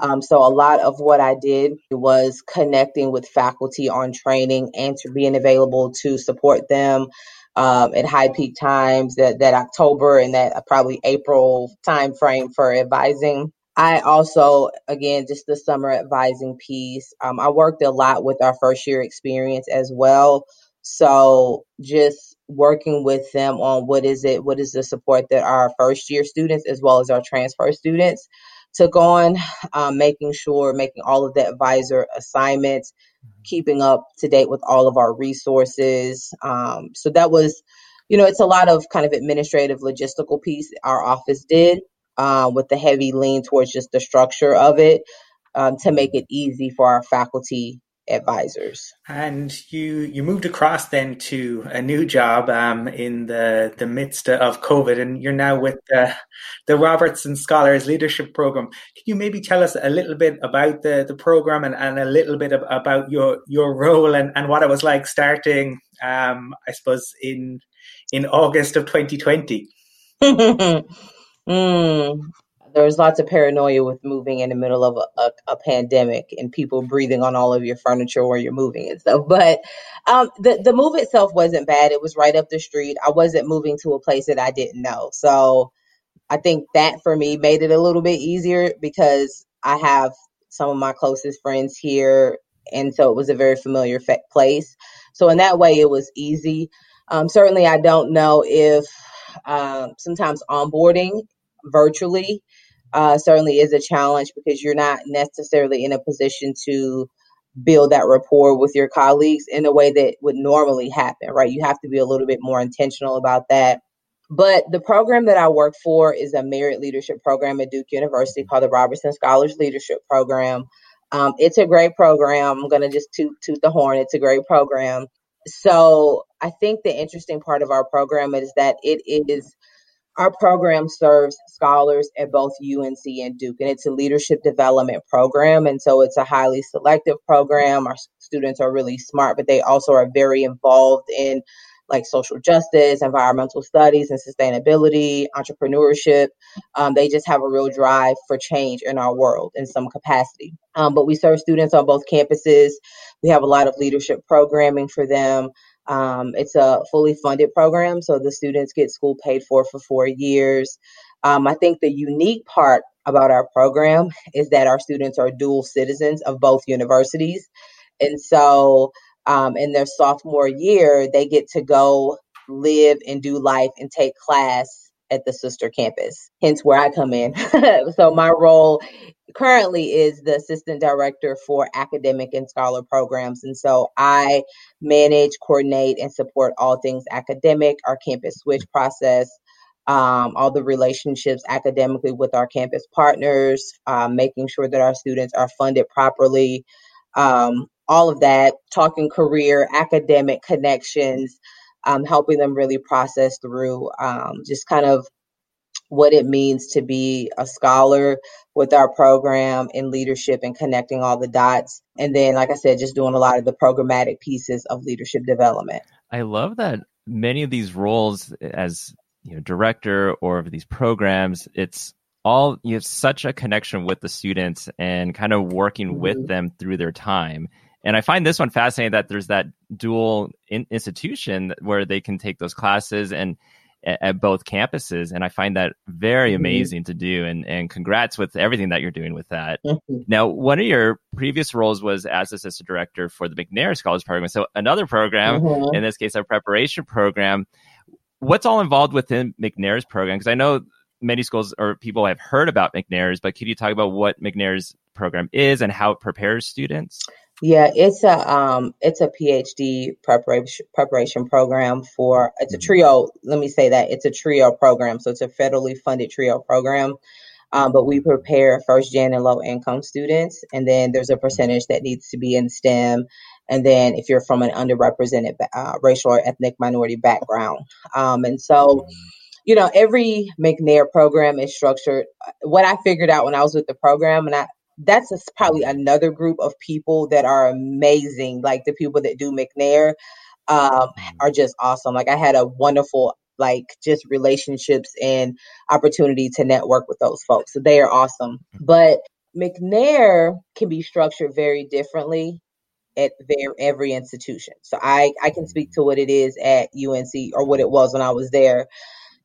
Um, so a lot of what I did was connecting with faculty on training and to being available to support them um, at high peak times that, that October and that uh, probably April timeframe for advising. I also, again, just the summer advising piece. Um, I worked a lot with our first year experience as well. So just working with them on what is it, what is the support that our first year students as well as our transfer students took on, um, making sure, making all of the advisor assignments, keeping up to date with all of our resources. Um, so that was, you know, it's a lot of kind of administrative logistical piece our office did uh, with the heavy lean towards just the structure of it um, to make it easy for our faculty advisors. And you you moved across then to a new job um, in the the midst of COVID, and you're now with the the Robertson Scholars Leadership Program. Can you maybe tell us a little bit about the the program and, and a little bit of, about your your role and, and what it was like starting, um, I suppose in in August of 2020? mm, there's lots of paranoia with moving in the middle of a, a, a, pandemic and people breathing on all of your furniture where you're moving and stuff. But um, the the move itself wasn't bad. It was right up the street. I wasn't moving to a place that I didn't know, so I think that for me made it a little bit easier because I have some of my closest friends here, and so it was a very familiar fa- place. So in that way, it was easy. Um, certainly, I don't know if uh, sometimes onboarding virtually uh, certainly is a challenge because you're not necessarily in a position to build that rapport with your colleagues in a way that would normally happen, right? You have to be a little bit more intentional about that. But the program that I work for is a merit leadership program at Duke University called the Robertson Scholars Leadership Program. Um, it's a great program. I'm going to just toot, toot the horn. It's a great program. So I think the interesting part of our program is that it is our program serves scholars at both UNC and Duke, and it's a leadership development program. And so it's a highly selective program. Our students are really smart, but they also are very involved in like social justice, environmental studies, and sustainability, entrepreneurship. Um, they just have a real drive for change in our world in some capacity. Um, but we serve students on both campuses. We have a lot of leadership programming for them. Um, it's a fully funded program, so the students get school paid for for four years. Um, I think the unique part about our program is that our students are dual citizens of both universities. And so um, in their sophomore year, they get to go live and do life and take class at the sister campus, hence where I come in. so my role currently is the assistant director for academic and scholar programs. And so I manage, coordinate, and support all things academic, our campus switch process, um, all the relationships academically with our campus partners, um, making sure that our students are funded properly. um, all of that, talking career, academic connections, um, helping them really process through um, just kind of what it means to be a scholar with our program and leadership and connecting all the dots. And then, like I said, just doing a lot of the programmatic pieces of leadership development. I love that many of these roles as you know, director or of these programs, it's all you have such a connection with the students and kind of working mm-hmm. with them through their time. And I find this one fascinating that there's that dual in- institution where they can take those classes and at both campuses. And I find that very mm-hmm. amazing to do. And, and congrats with everything that you're doing with that. Mm-hmm. Now, one of your previous roles was as assistant director for the McNair Scholars Program. So another program, mm-hmm. in this case, a preparation program. What's all involved within McNair's program? Because I know many schools or people have heard about McNair's, but could you talk about what McNair's program is and how it prepares students? Yeah, it's a um, it's a PhD preparation preparation program for it's a mm-hmm. trio. Let me say that it's a trio program, so it's a federally funded trio program. Um, but we prepare first gen and low income students, and then there's a percentage that needs to be in STEM, and then if you're from an underrepresented uh, racial or ethnic minority background, um, and so. Mm-hmm. You know, every McNair program is structured. What I figured out when I was with the program, and I, that's a, probably another group of people that are amazing. Like the people that do McNair um, are just awesome. Like I had a wonderful like just relationships and opportunity to network with those folks. So they are awesome. Mm-hmm. But McNair can be structured very differently at their every institution. So I I can speak to what it is at UNC or what it was when I was there.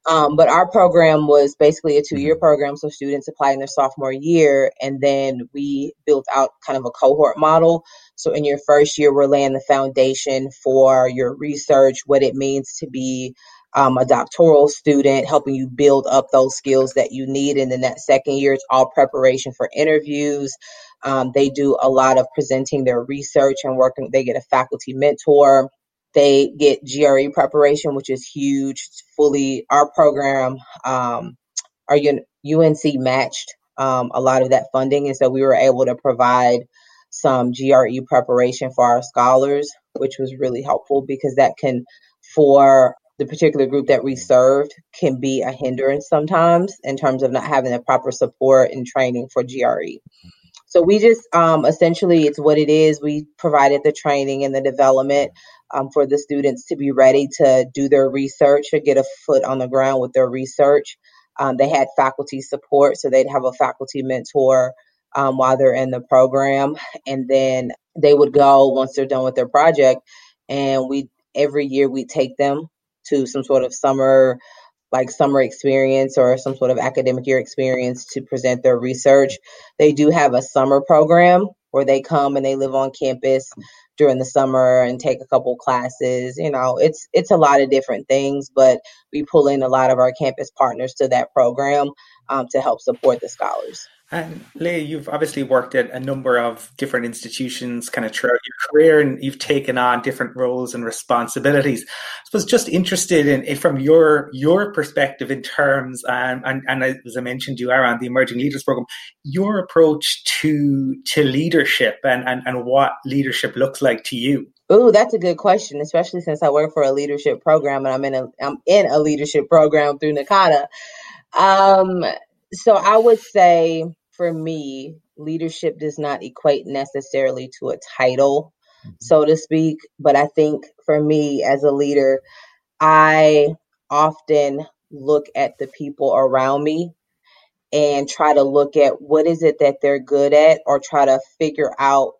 Um, but our program was basically a two year mm-hmm. program. So students apply in their sophomore year, and then we built out kind of a cohort model. So in your first year, we're laying the foundation for your research, what it means to be um, a doctoral student, helping you build up those skills that you need. And then that second year, it's all preparation for interviews. Um, they do a lot of presenting their research and working, they get a faculty mentor they get GRE preparation, which is huge. Fully, our program, um, our UNC matched um, a lot of that funding, and so we were able to provide some GRE preparation for our scholars, which was really helpful because that can, for the particular group that we served, can be a hindrance sometimes in terms of not having the proper support and training for GRE. So we just um, essentially, it's what it is. We provided the training and the development um, for the students to be ready to do their research or get a foot on the ground with their research. Um, they had faculty support, so they'd have a faculty mentor um, while they're in the program, and then they would go once they're done with their project, and we every year we take them to some sort of summer like summer experience or some sort of academic year experience to present their research. They do have a summer program where they come and they live on campus during the summer and take a couple classes. You know, it's it's a lot of different things, but we pull in a lot of our campus partners to that program um, to help support the scholars. And Leah, you've obviously worked at a number of different institutions kind of throughout your career and you've taken on different roles and responsibilities. I was just interested in, from your your perspective in terms, um, and, and as I mentioned, you are on the Emerging Leaders Program, your approach to to leadership and, and, and what leadership looks like to you. Oh, that's a good question, especially since I work for a leadership program and I'm in a I'm in a leadership program through NACADA. Um, so I would say for me, leadership does not equate necessarily to a title, mm-hmm. so to speak. But I think for me as a leader, I often look at the people around me and try to look at what is it that they're good at or try to figure out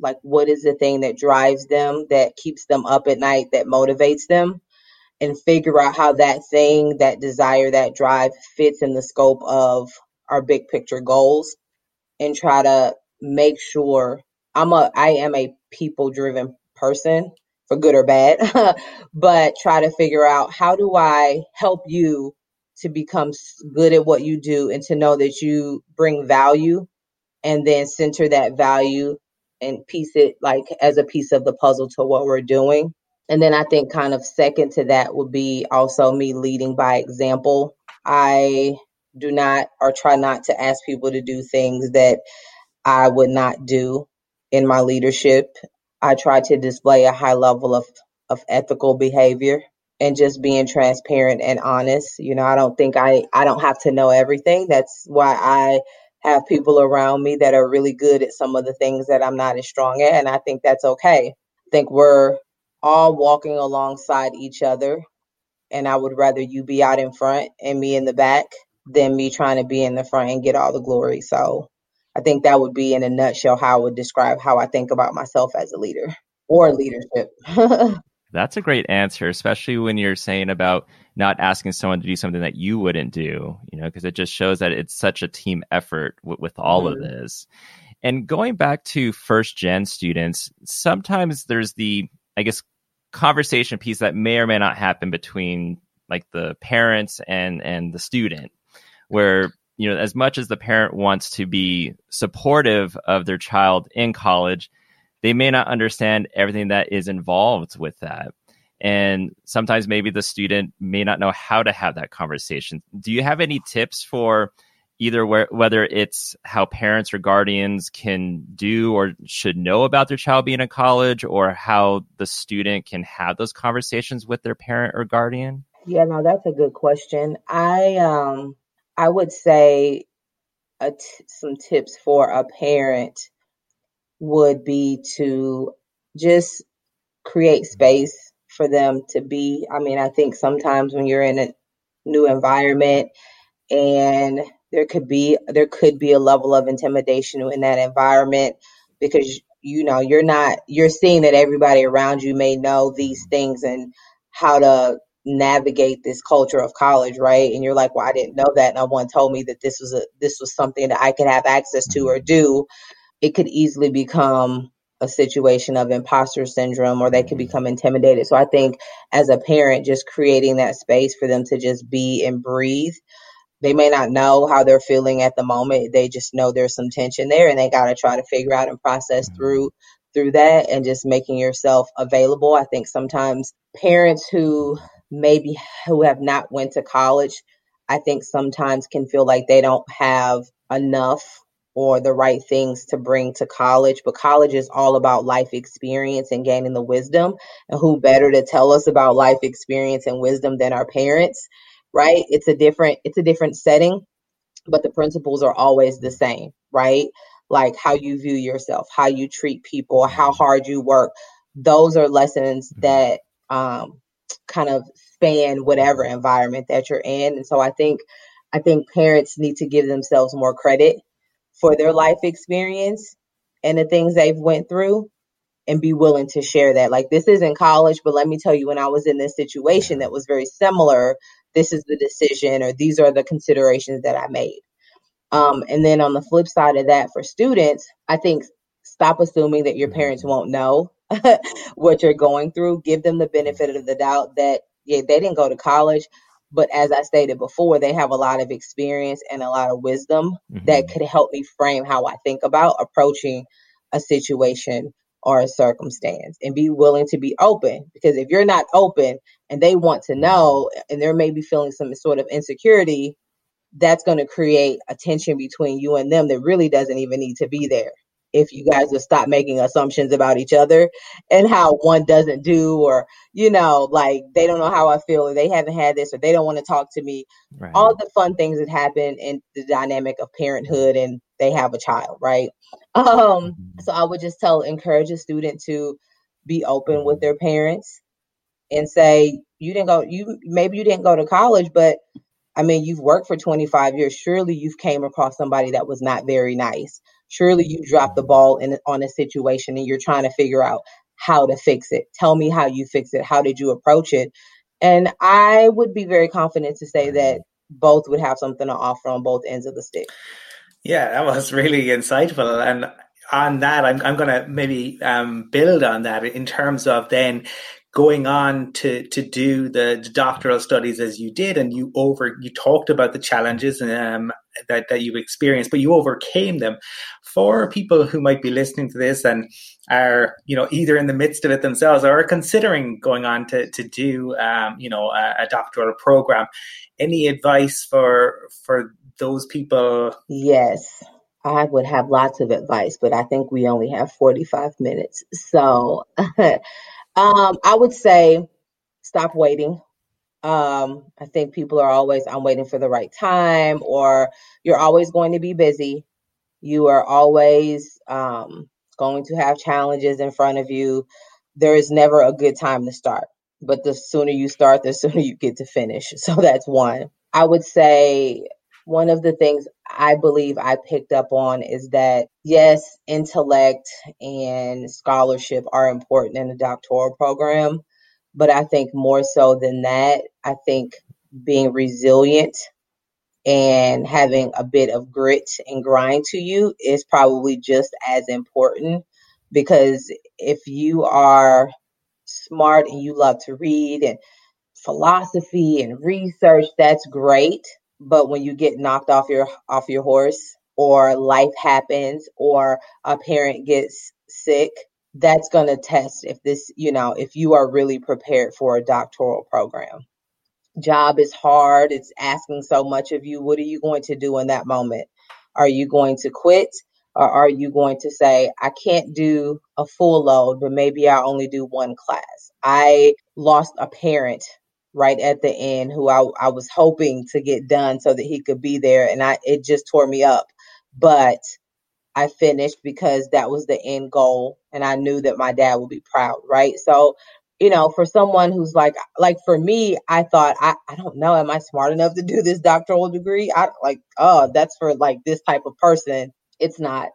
like what is the thing that drives them that keeps them up at night that motivates them and figure out how that thing, that desire, that drive fits in the scope of our big picture goals and try to make sure I'm a I am a people driven person for good or bad, but try to figure out how do I help you to become good at what you do and to know that you bring value and then center that value and piece it like as a piece of the puzzle to what we're doing and then I think kind of second to that would be also me leading by example. I do not or try not to ask people to do things that I would not do. in my leadership. I try to display a high level of, of ethical behavior and just being transparent and honest. You know, I don't think I, I don't have to know everything. That's why I have people around me that are really good at some of the things that I'm not as strong at. And I think that's okay. I think we're all walking alongside each other. And I would rather you be out in front and me in the back than me trying to be in the front and get all the glory. So I think that would be in a nutshell how I would describe how I think about myself as a leader or leadership. That's a great answer, especially when you're saying about not asking someone to do something that you wouldn't do, you know, because it just shows that it's such a team effort w- with all mm-hmm. of this. And going back to first gen students, sometimes there's the, I guess, conversation piece that may or may not happen between like the parents and and the student where you know as much as the parent wants to be supportive of their child in college they may not understand everything that is involved with that. And sometimes maybe the student may not know how to have that conversation. Do you have any tips for either where, whether it's how parents or guardians can do or should know about their child being in college or how the student can have those conversations with their parent or guardian? Yeah no that's a good question. I um i would say some tips for a parent would be to just create space for them to be. I mean i think sometimes when you're in a new environment and there could be there could be a level of intimidation in that environment because you know you're not you're seeing that everybody around you may know these things and how to navigate this culture of college right? And you're like well i didn't know that. No one told me that this was a this was something that i could have access to or do. It could easily become a situation of imposter syndrome or they could become intimidated. So i think as a parent just creating that space for them to just be and breathe they may not know how they're feeling at the moment. They just know there's some tension there and they got to try to figure out and process mm-hmm. through through that and just making yourself available. I think sometimes parents who maybe who have not went to college, I think sometimes can feel like they don't have enough or the right things to bring to college. But college is all about life experience and gaining the wisdom. And who better to tell us about life experience and wisdom than our parents? Right? It's a different it's a different setting, but the principles are always the same, right? Like how you view yourself, how you treat people, how hard you work. Those are lessons mm-hmm. that um, kind of span whatever environment that you're in. And so I think I think parents need to give themselves more credit for their life experience and the things they've went through and be willing to share that. Like this isn't college, but let me tell you when I was in this situation that was very similar this is the decision or these are the considerations that I made. Um, and then on the flip side of that, for students, I think stop assuming that your parents won't know what you're going through. Give them the benefit of the doubt that yeah, they didn't go to college, but as I stated before, they have a lot of experience and a lot of wisdom mm-hmm. that could help me frame how I think about approaching a situation or a circumstance and be willing to be open. Because if you're not open and they want to know and they're maybe feeling some sort of insecurity that's going to create a tension between you and them that really doesn't even need to be there. If you guys would stop making assumptions about each other and how one doesn't do or you know like they don't know how i feel or they haven't had this or they don't want to talk to me. Right. all the fun things that happen in the dynamic of parenthood and they have a child right um mm-hmm. so i would just tell encourage a student to be open with their parents and say you didn't go you maybe you didn't go to college but I mean, you've worked for 25 years. Surely you've came across somebody that was not very nice surely you dropped the ball in on a situation and you're trying to figure out how to fix it. Tell me how you fix it. How did you approach it? And I would be very confident to say that both would have something to offer on both ends of the stick. Yeah, that was really insightful. And on that, I'm, I'm going to maybe um, build on that in terms of then going on to to do the, doctoral studies as you did and you over you talked about the challenges um, that, that you experienced but you overcame them for people who might be listening to this and are you know either in the midst of it themselves or are considering going on to to do um, you know a, a doctoral program any advice for for those people yes I would have lots of advice, but I think we only have 45 minutes. So um, I would say stop waiting. Um, I think people are always, I'm waiting for the right time, or you're always going to be busy. You are always um, going to have challenges in front of you. There is never a good time to start, but the sooner you start, the sooner you get to finish. So that's one. I would say one of the things I believe I picked up on is that yes, intellect and scholarship are important in a doctoral program, but I think more so than that, I think being resilient and having a bit of grit and grind to you is probably just as important because if you are smart and you love to read and philosophy and research that's great but when you get knocked off your off your horse or life happens or a parent gets sick that's going to test if this you know if you are really prepared for a doctoral program. Job is hard it's asking so much of you. What are you going to do in that moment? Are you going to quit or are you going to say i can't do a full load but maybe i only do one class. I lost a parent right at the end who I, I was hoping to get done so that he could be there and I it just tore me up. But I finished because that was the end goal and I knew that my dad would be proud, right? So, you know, for someone who's like like for me, I thought I, I don't know, am I smart enough to do this doctoral degree? I like, oh, that's for like this type of person. It's not.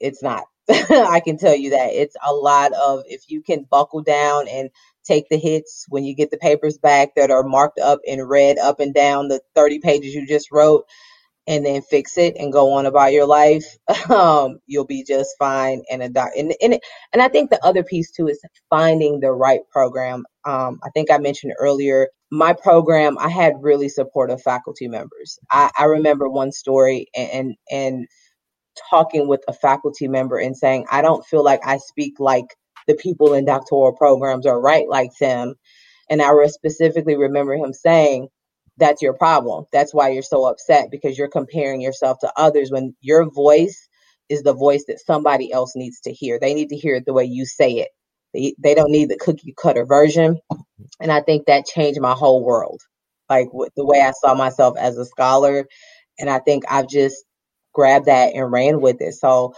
It's not. I can tell you that. It's a lot of if you can buckle down and take the hits when you get the papers back that are marked up in red up and down the 30 pages you just wrote and then fix it and go on about your life um, you'll be just fine and a doc and, and, and i think the other piece too is finding the right program. Um, i think i mentioned earlier my program i had really supportive faculty members. I, I remember one story and and talking with a faculty member and saying i don't feel like i speak like the people in doctoral programs are right like them. And I specifically remember him saying, that's your problem. That's why you're so upset because you're comparing yourself to others when your voice is the voice that somebody else needs to hear. They need to hear it the way you say it. They, they don't need the cookie cutter version. And I think that changed my whole world, like the way I saw myself as a scholar. And I think I've just grabbed that and ran with it. So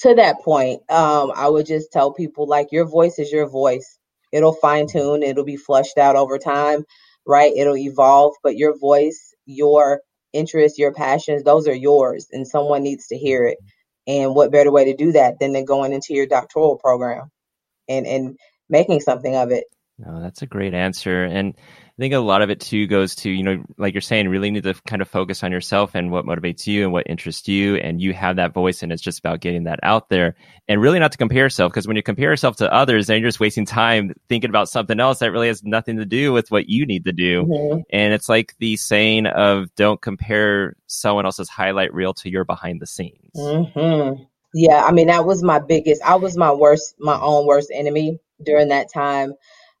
to that point, um, I would just tell people like your voice is your voice. It'll fine tune, it'll be flushed out over time, right? It'll evolve, but your voice, your interests, your passions, those are yours, and someone needs to hear it. And what better way to do that than to going into your doctoral program and and making something of it? No, that's a great answer. And I think a lot of it too goes to, you know, like you're saying, really need to kind of focus on yourself and what motivates you and what interests you. And you have that voice and it's just about getting that out there and really not to compare yourself. Cause when you compare yourself to others, then you're just wasting time thinking about something else that really has nothing to do with what you need to do. Mm-hmm. And it's like the saying of don't compare someone else's highlight reel to your behind the scenes. Mm-hmm. Yeah. I mean, that was my biggest, I was my worst, my own worst enemy during that time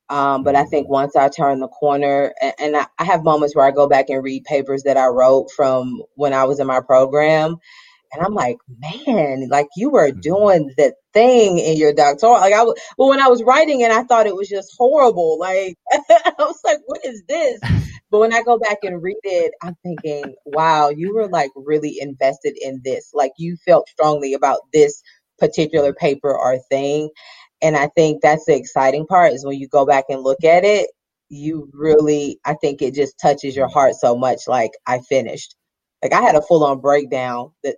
um, but I think once I turn the corner, and, and I, I, have moments where I go back and read papers that I wrote from when I was in my program, and I'm like, man, like you were mm-hmm. doing the thing in your doctoral. Like I was, well, when I was writing it, I thought it was just horrible. Like I was like, what is this? But when I go back and read it, I'm thinking, wow, you were like really invested in this. Like you felt strongly about this particular paper or thing. And I think that's the exciting part is when you go back and look at it, you really, I think it just touches your heart so much. Like I finished. Like I had a full on breakdown that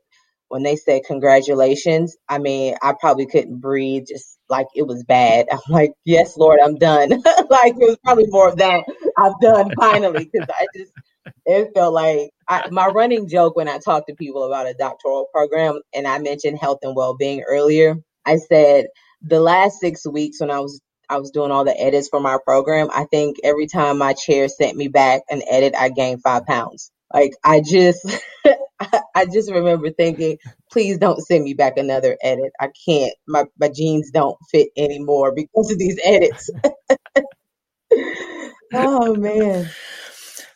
when they said congratulations, I mean, I probably couldn't breathe, just like it was bad. I'm like, yes, Lord, I'm done. like it was probably more of that. I'm done finally because I just, it felt like I, my running joke when I talk to people about a doctoral program, and I mentioned health and well being earlier. I said, the last six weeks when I was I was doing all the edits for my program, I think every time my chair sent me back an edit, I gained five pounds. Like I just, I just remember thinking, please don't send me back another edit. I can't. My my jeans don't fit anymore because of these edits. oh man.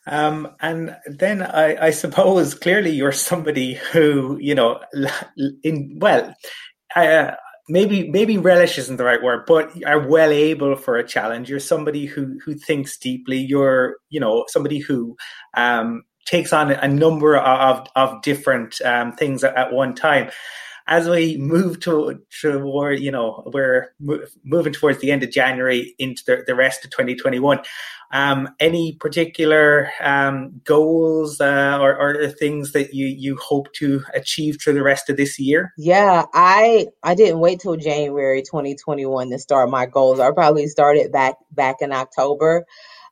Um, and then I, I, suppose clearly you're somebody who, you know, in well, uh, maybe maybe relish isn't the right word, but are well able for a challenge. You're somebody who who thinks deeply. You're, you know, somebody who um, takes on a number of of different um, things at, at one time as we move to toward, you know, we're moving towards the end of January into the, the rest of 2021. Um, any particular um, goals uh, or, or, things that you you hope to achieve through the rest of this year? Yeah, I I didn't wait till January 2021 to start my goals. I probably started back back in October,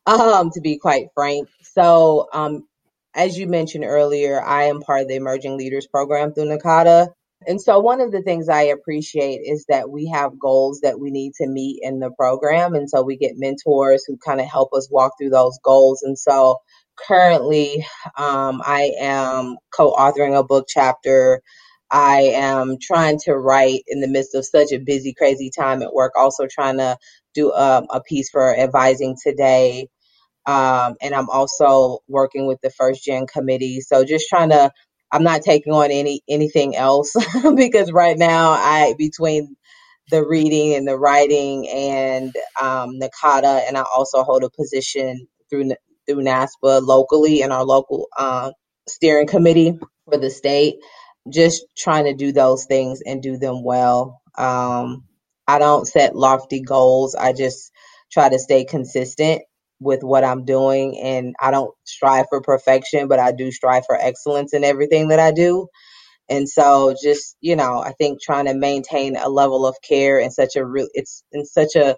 um, to be quite frank. So, um, as you mentioned earlier, I am part of the Emerging Leaders Program through NACADA. And so, one of the things I appreciate is that we have goals that we need to meet in the program. And so, we get mentors who kind of help us walk through those goals. And so, currently, um, I am co authoring a book chapter. I am trying to write in the midst of such a busy, crazy time at work, also trying to do a, um, a piece for advising today. Um, and I'm also working with the first gen committee. So, just trying to I'm not taking on any anything else because right now I between the reading and the writing and um, NACADA, and I also hold a position through through NASPA locally in our local uh, steering committee for the state. Just trying to do those things and do them well. Um, I don't set lofty goals. I just try to stay consistent with what I'm doing. And I don't strive for perfection, but I do strive for excellence in everything that I do. And so just, you know, I think trying to maintain a level of care in such a real, it's in such a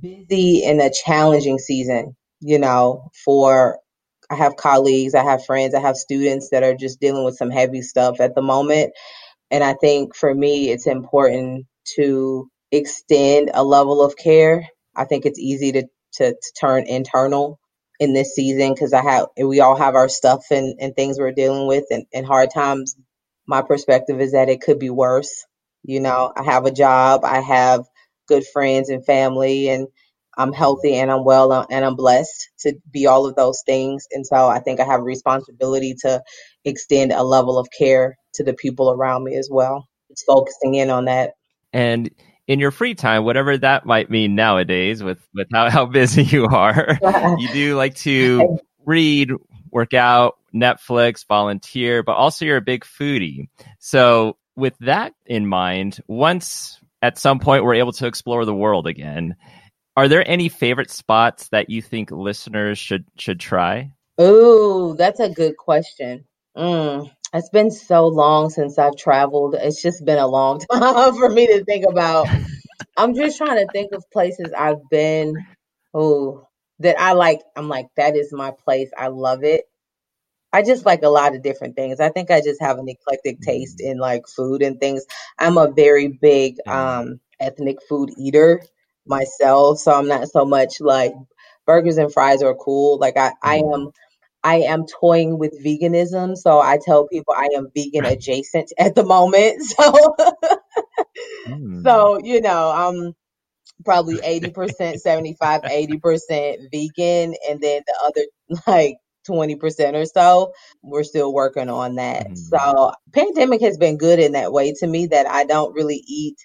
busy and a challenging season, you know, for, I have colleagues, I have friends, I have students that are just dealing with some heavy stuff at the moment. And I think for me, it's important to extend a level of care. I think it's easy to to, to turn internal in this season because I have we all have our stuff and, and things we're dealing with and, and hard times. My perspective is that it could be worse. You know, I have a job, I have good friends and family, and I'm healthy and I'm well uh, and I'm blessed to be all of those things. And so I think I have a responsibility to extend a level of care to the people around me as well. It's focusing in on that. And in your free time, whatever that might mean nowadays with, with how, how busy you are, you do like to read, work out, Netflix, volunteer, but also you're a big foodie. So with that in mind, once at some point we're able to explore the world again, are there any favorite spots that you think listeners should should try? Oh, that's a good question. Mm, it's been so long since I've traveled. It's just been a long time for me to think about. I'm just trying to think of places I've been oh that I like. I'm like, that is my place. I love it. I just like a lot of different things. I think I just have an eclectic taste in like food and things. I'm a very big um ethnic food eater myself, so I'm not so much like burgers and fries are cool. Like I I mm-hmm. am I am toying with veganism. So I tell people I am vegan adjacent at the moment. So, mm. so you know, I'm probably 80%, 75, 80% vegan. And then the other like 20% or so, we're still working on that. Mm. So pandemic has been good in that way to me that I don't really eat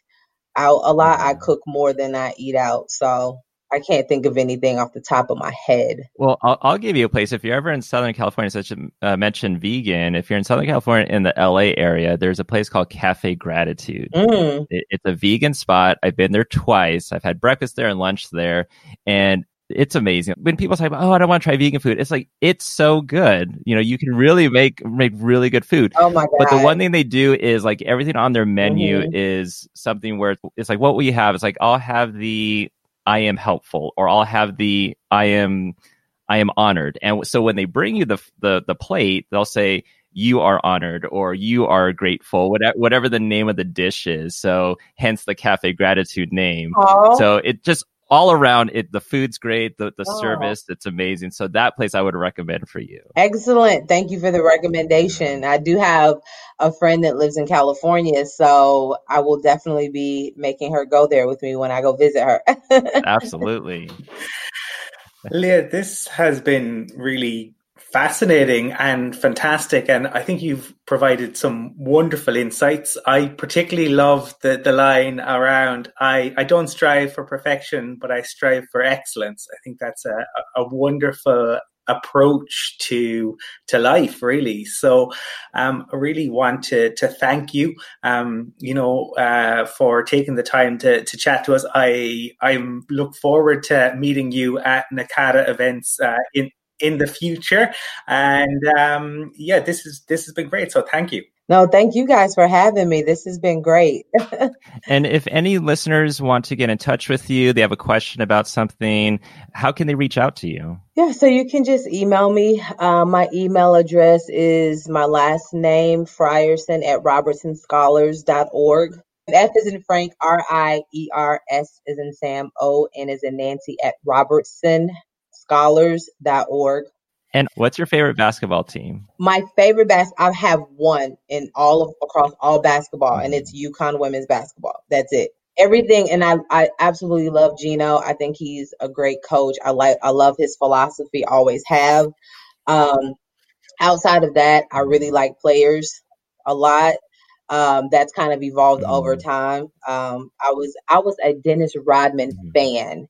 out a lot. I cook more than I eat out. So I can't think of anything off the top of my head. Well, I'll, I'll give you a place. If you're ever in Southern California, such a uh, mentioned vegan. If you're in Southern California in the LA area, there's a place called Cafe Gratitude. Mm. It, it's a vegan spot. I've been there twice. I've had breakfast there and lunch there, and it's amazing. When people say, "Oh, I don't want to try vegan food," it's like it's so good. You know, you can really make make really good food. Oh my god! But the one thing they do is like everything on their menu mm-hmm. is something where it's like what we have. It's like I'll have the I am helpful or I'll have the I am I am honored. And so when they bring you the the the plate, they'll say you are honored or you are grateful, whatever, whatever the name of the dish is. So hence the cafe gratitude name. Aww. So it just all around it the food's great the, the oh. service it's amazing. So that place i would recommend for you. Excellent. Thank you for the recommendation. I do have a friend that lives in california so i will definitely be making her go there with me when i go visit her. Absolutely. Leah this has been really fascinating and fantastic. And I think you've provided some wonderful insights. I particularly love the, the line around I, I don't strive for perfection, but I strive for excellence. I think that's a, a wonderful approach to to life really so um, i really want to to thank you um, you know uh, for taking the time to to chat to us i i look forward to meeting you at NACADA events uh, in in the future. And um, yeah, this is this has been great. So thank you. No, thank you guys for having me. This has been great. and if any listeners want to get in touch with you, they have a question about something, how can they reach out to you? Yeah, so you can just email me. Uh, my email address is my last name, Frierson at robertsonscholars.org. F is in Frank, R I E R S is in Sam, O N is in Nancy at Robertson scholars.org. And what's your favorite basketball team? My favorite bas I have one in all of across all basketball, and it's UConn women's basketball. That's it. Everything, and I, I absolutely love Gino. I think he's a great coach. I like I love his philosophy, always have. Um, outside of that, I really like players a lot. Um, that's kind of evolved mm-hmm. over time. Um, I was I was a Dennis Rodman mm-hmm. fan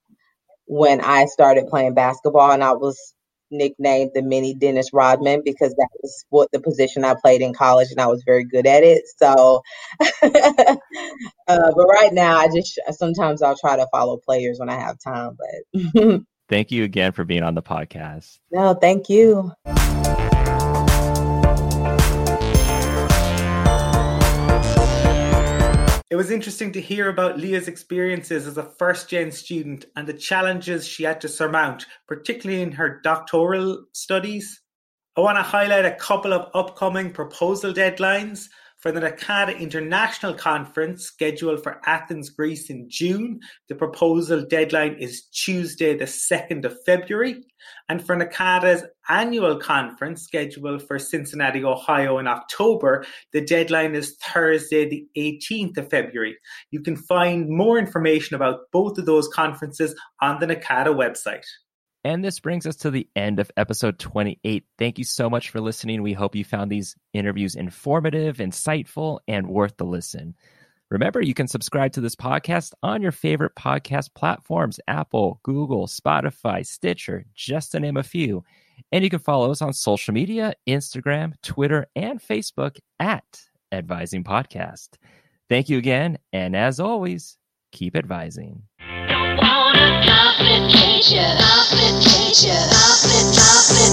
when I started playing basketball, and I was nicknamed the mini Dennis Rodman because that was what the position I played in college, and I was very good at it. So, uh, but right now, I just sometimes I'll try to follow players when I have time. But thank you again for being on the podcast. No, thank you. It was interesting to hear about Leah's experiences as a first gen student and the challenges she had to surmount, particularly in her doctoral studies. I want to highlight a couple of upcoming proposal deadlines for the NACADA International Conference scheduled for Athens, Greece in June. The proposal deadline is Tuesday, the 2nd of February. And for NACADA's annual conference scheduled for Cincinnati, Ohio in October, the deadline is Thursday, the 18th of February. You can find more information about both of those conferences on the NACADA website. And this brings us to the end of episode 28. Thank you so much for listening. We hope you found these interviews informative, insightful, and worth the listen. Remember, you can subscribe to this podcast on your favorite podcast platforms Apple, Google, Spotify, Stitcher, just to name a few. And you can follow us on social media Instagram, Twitter, and Facebook at Advising Podcast. Thank you again. And as always, keep advising complication, complication, complication, complication.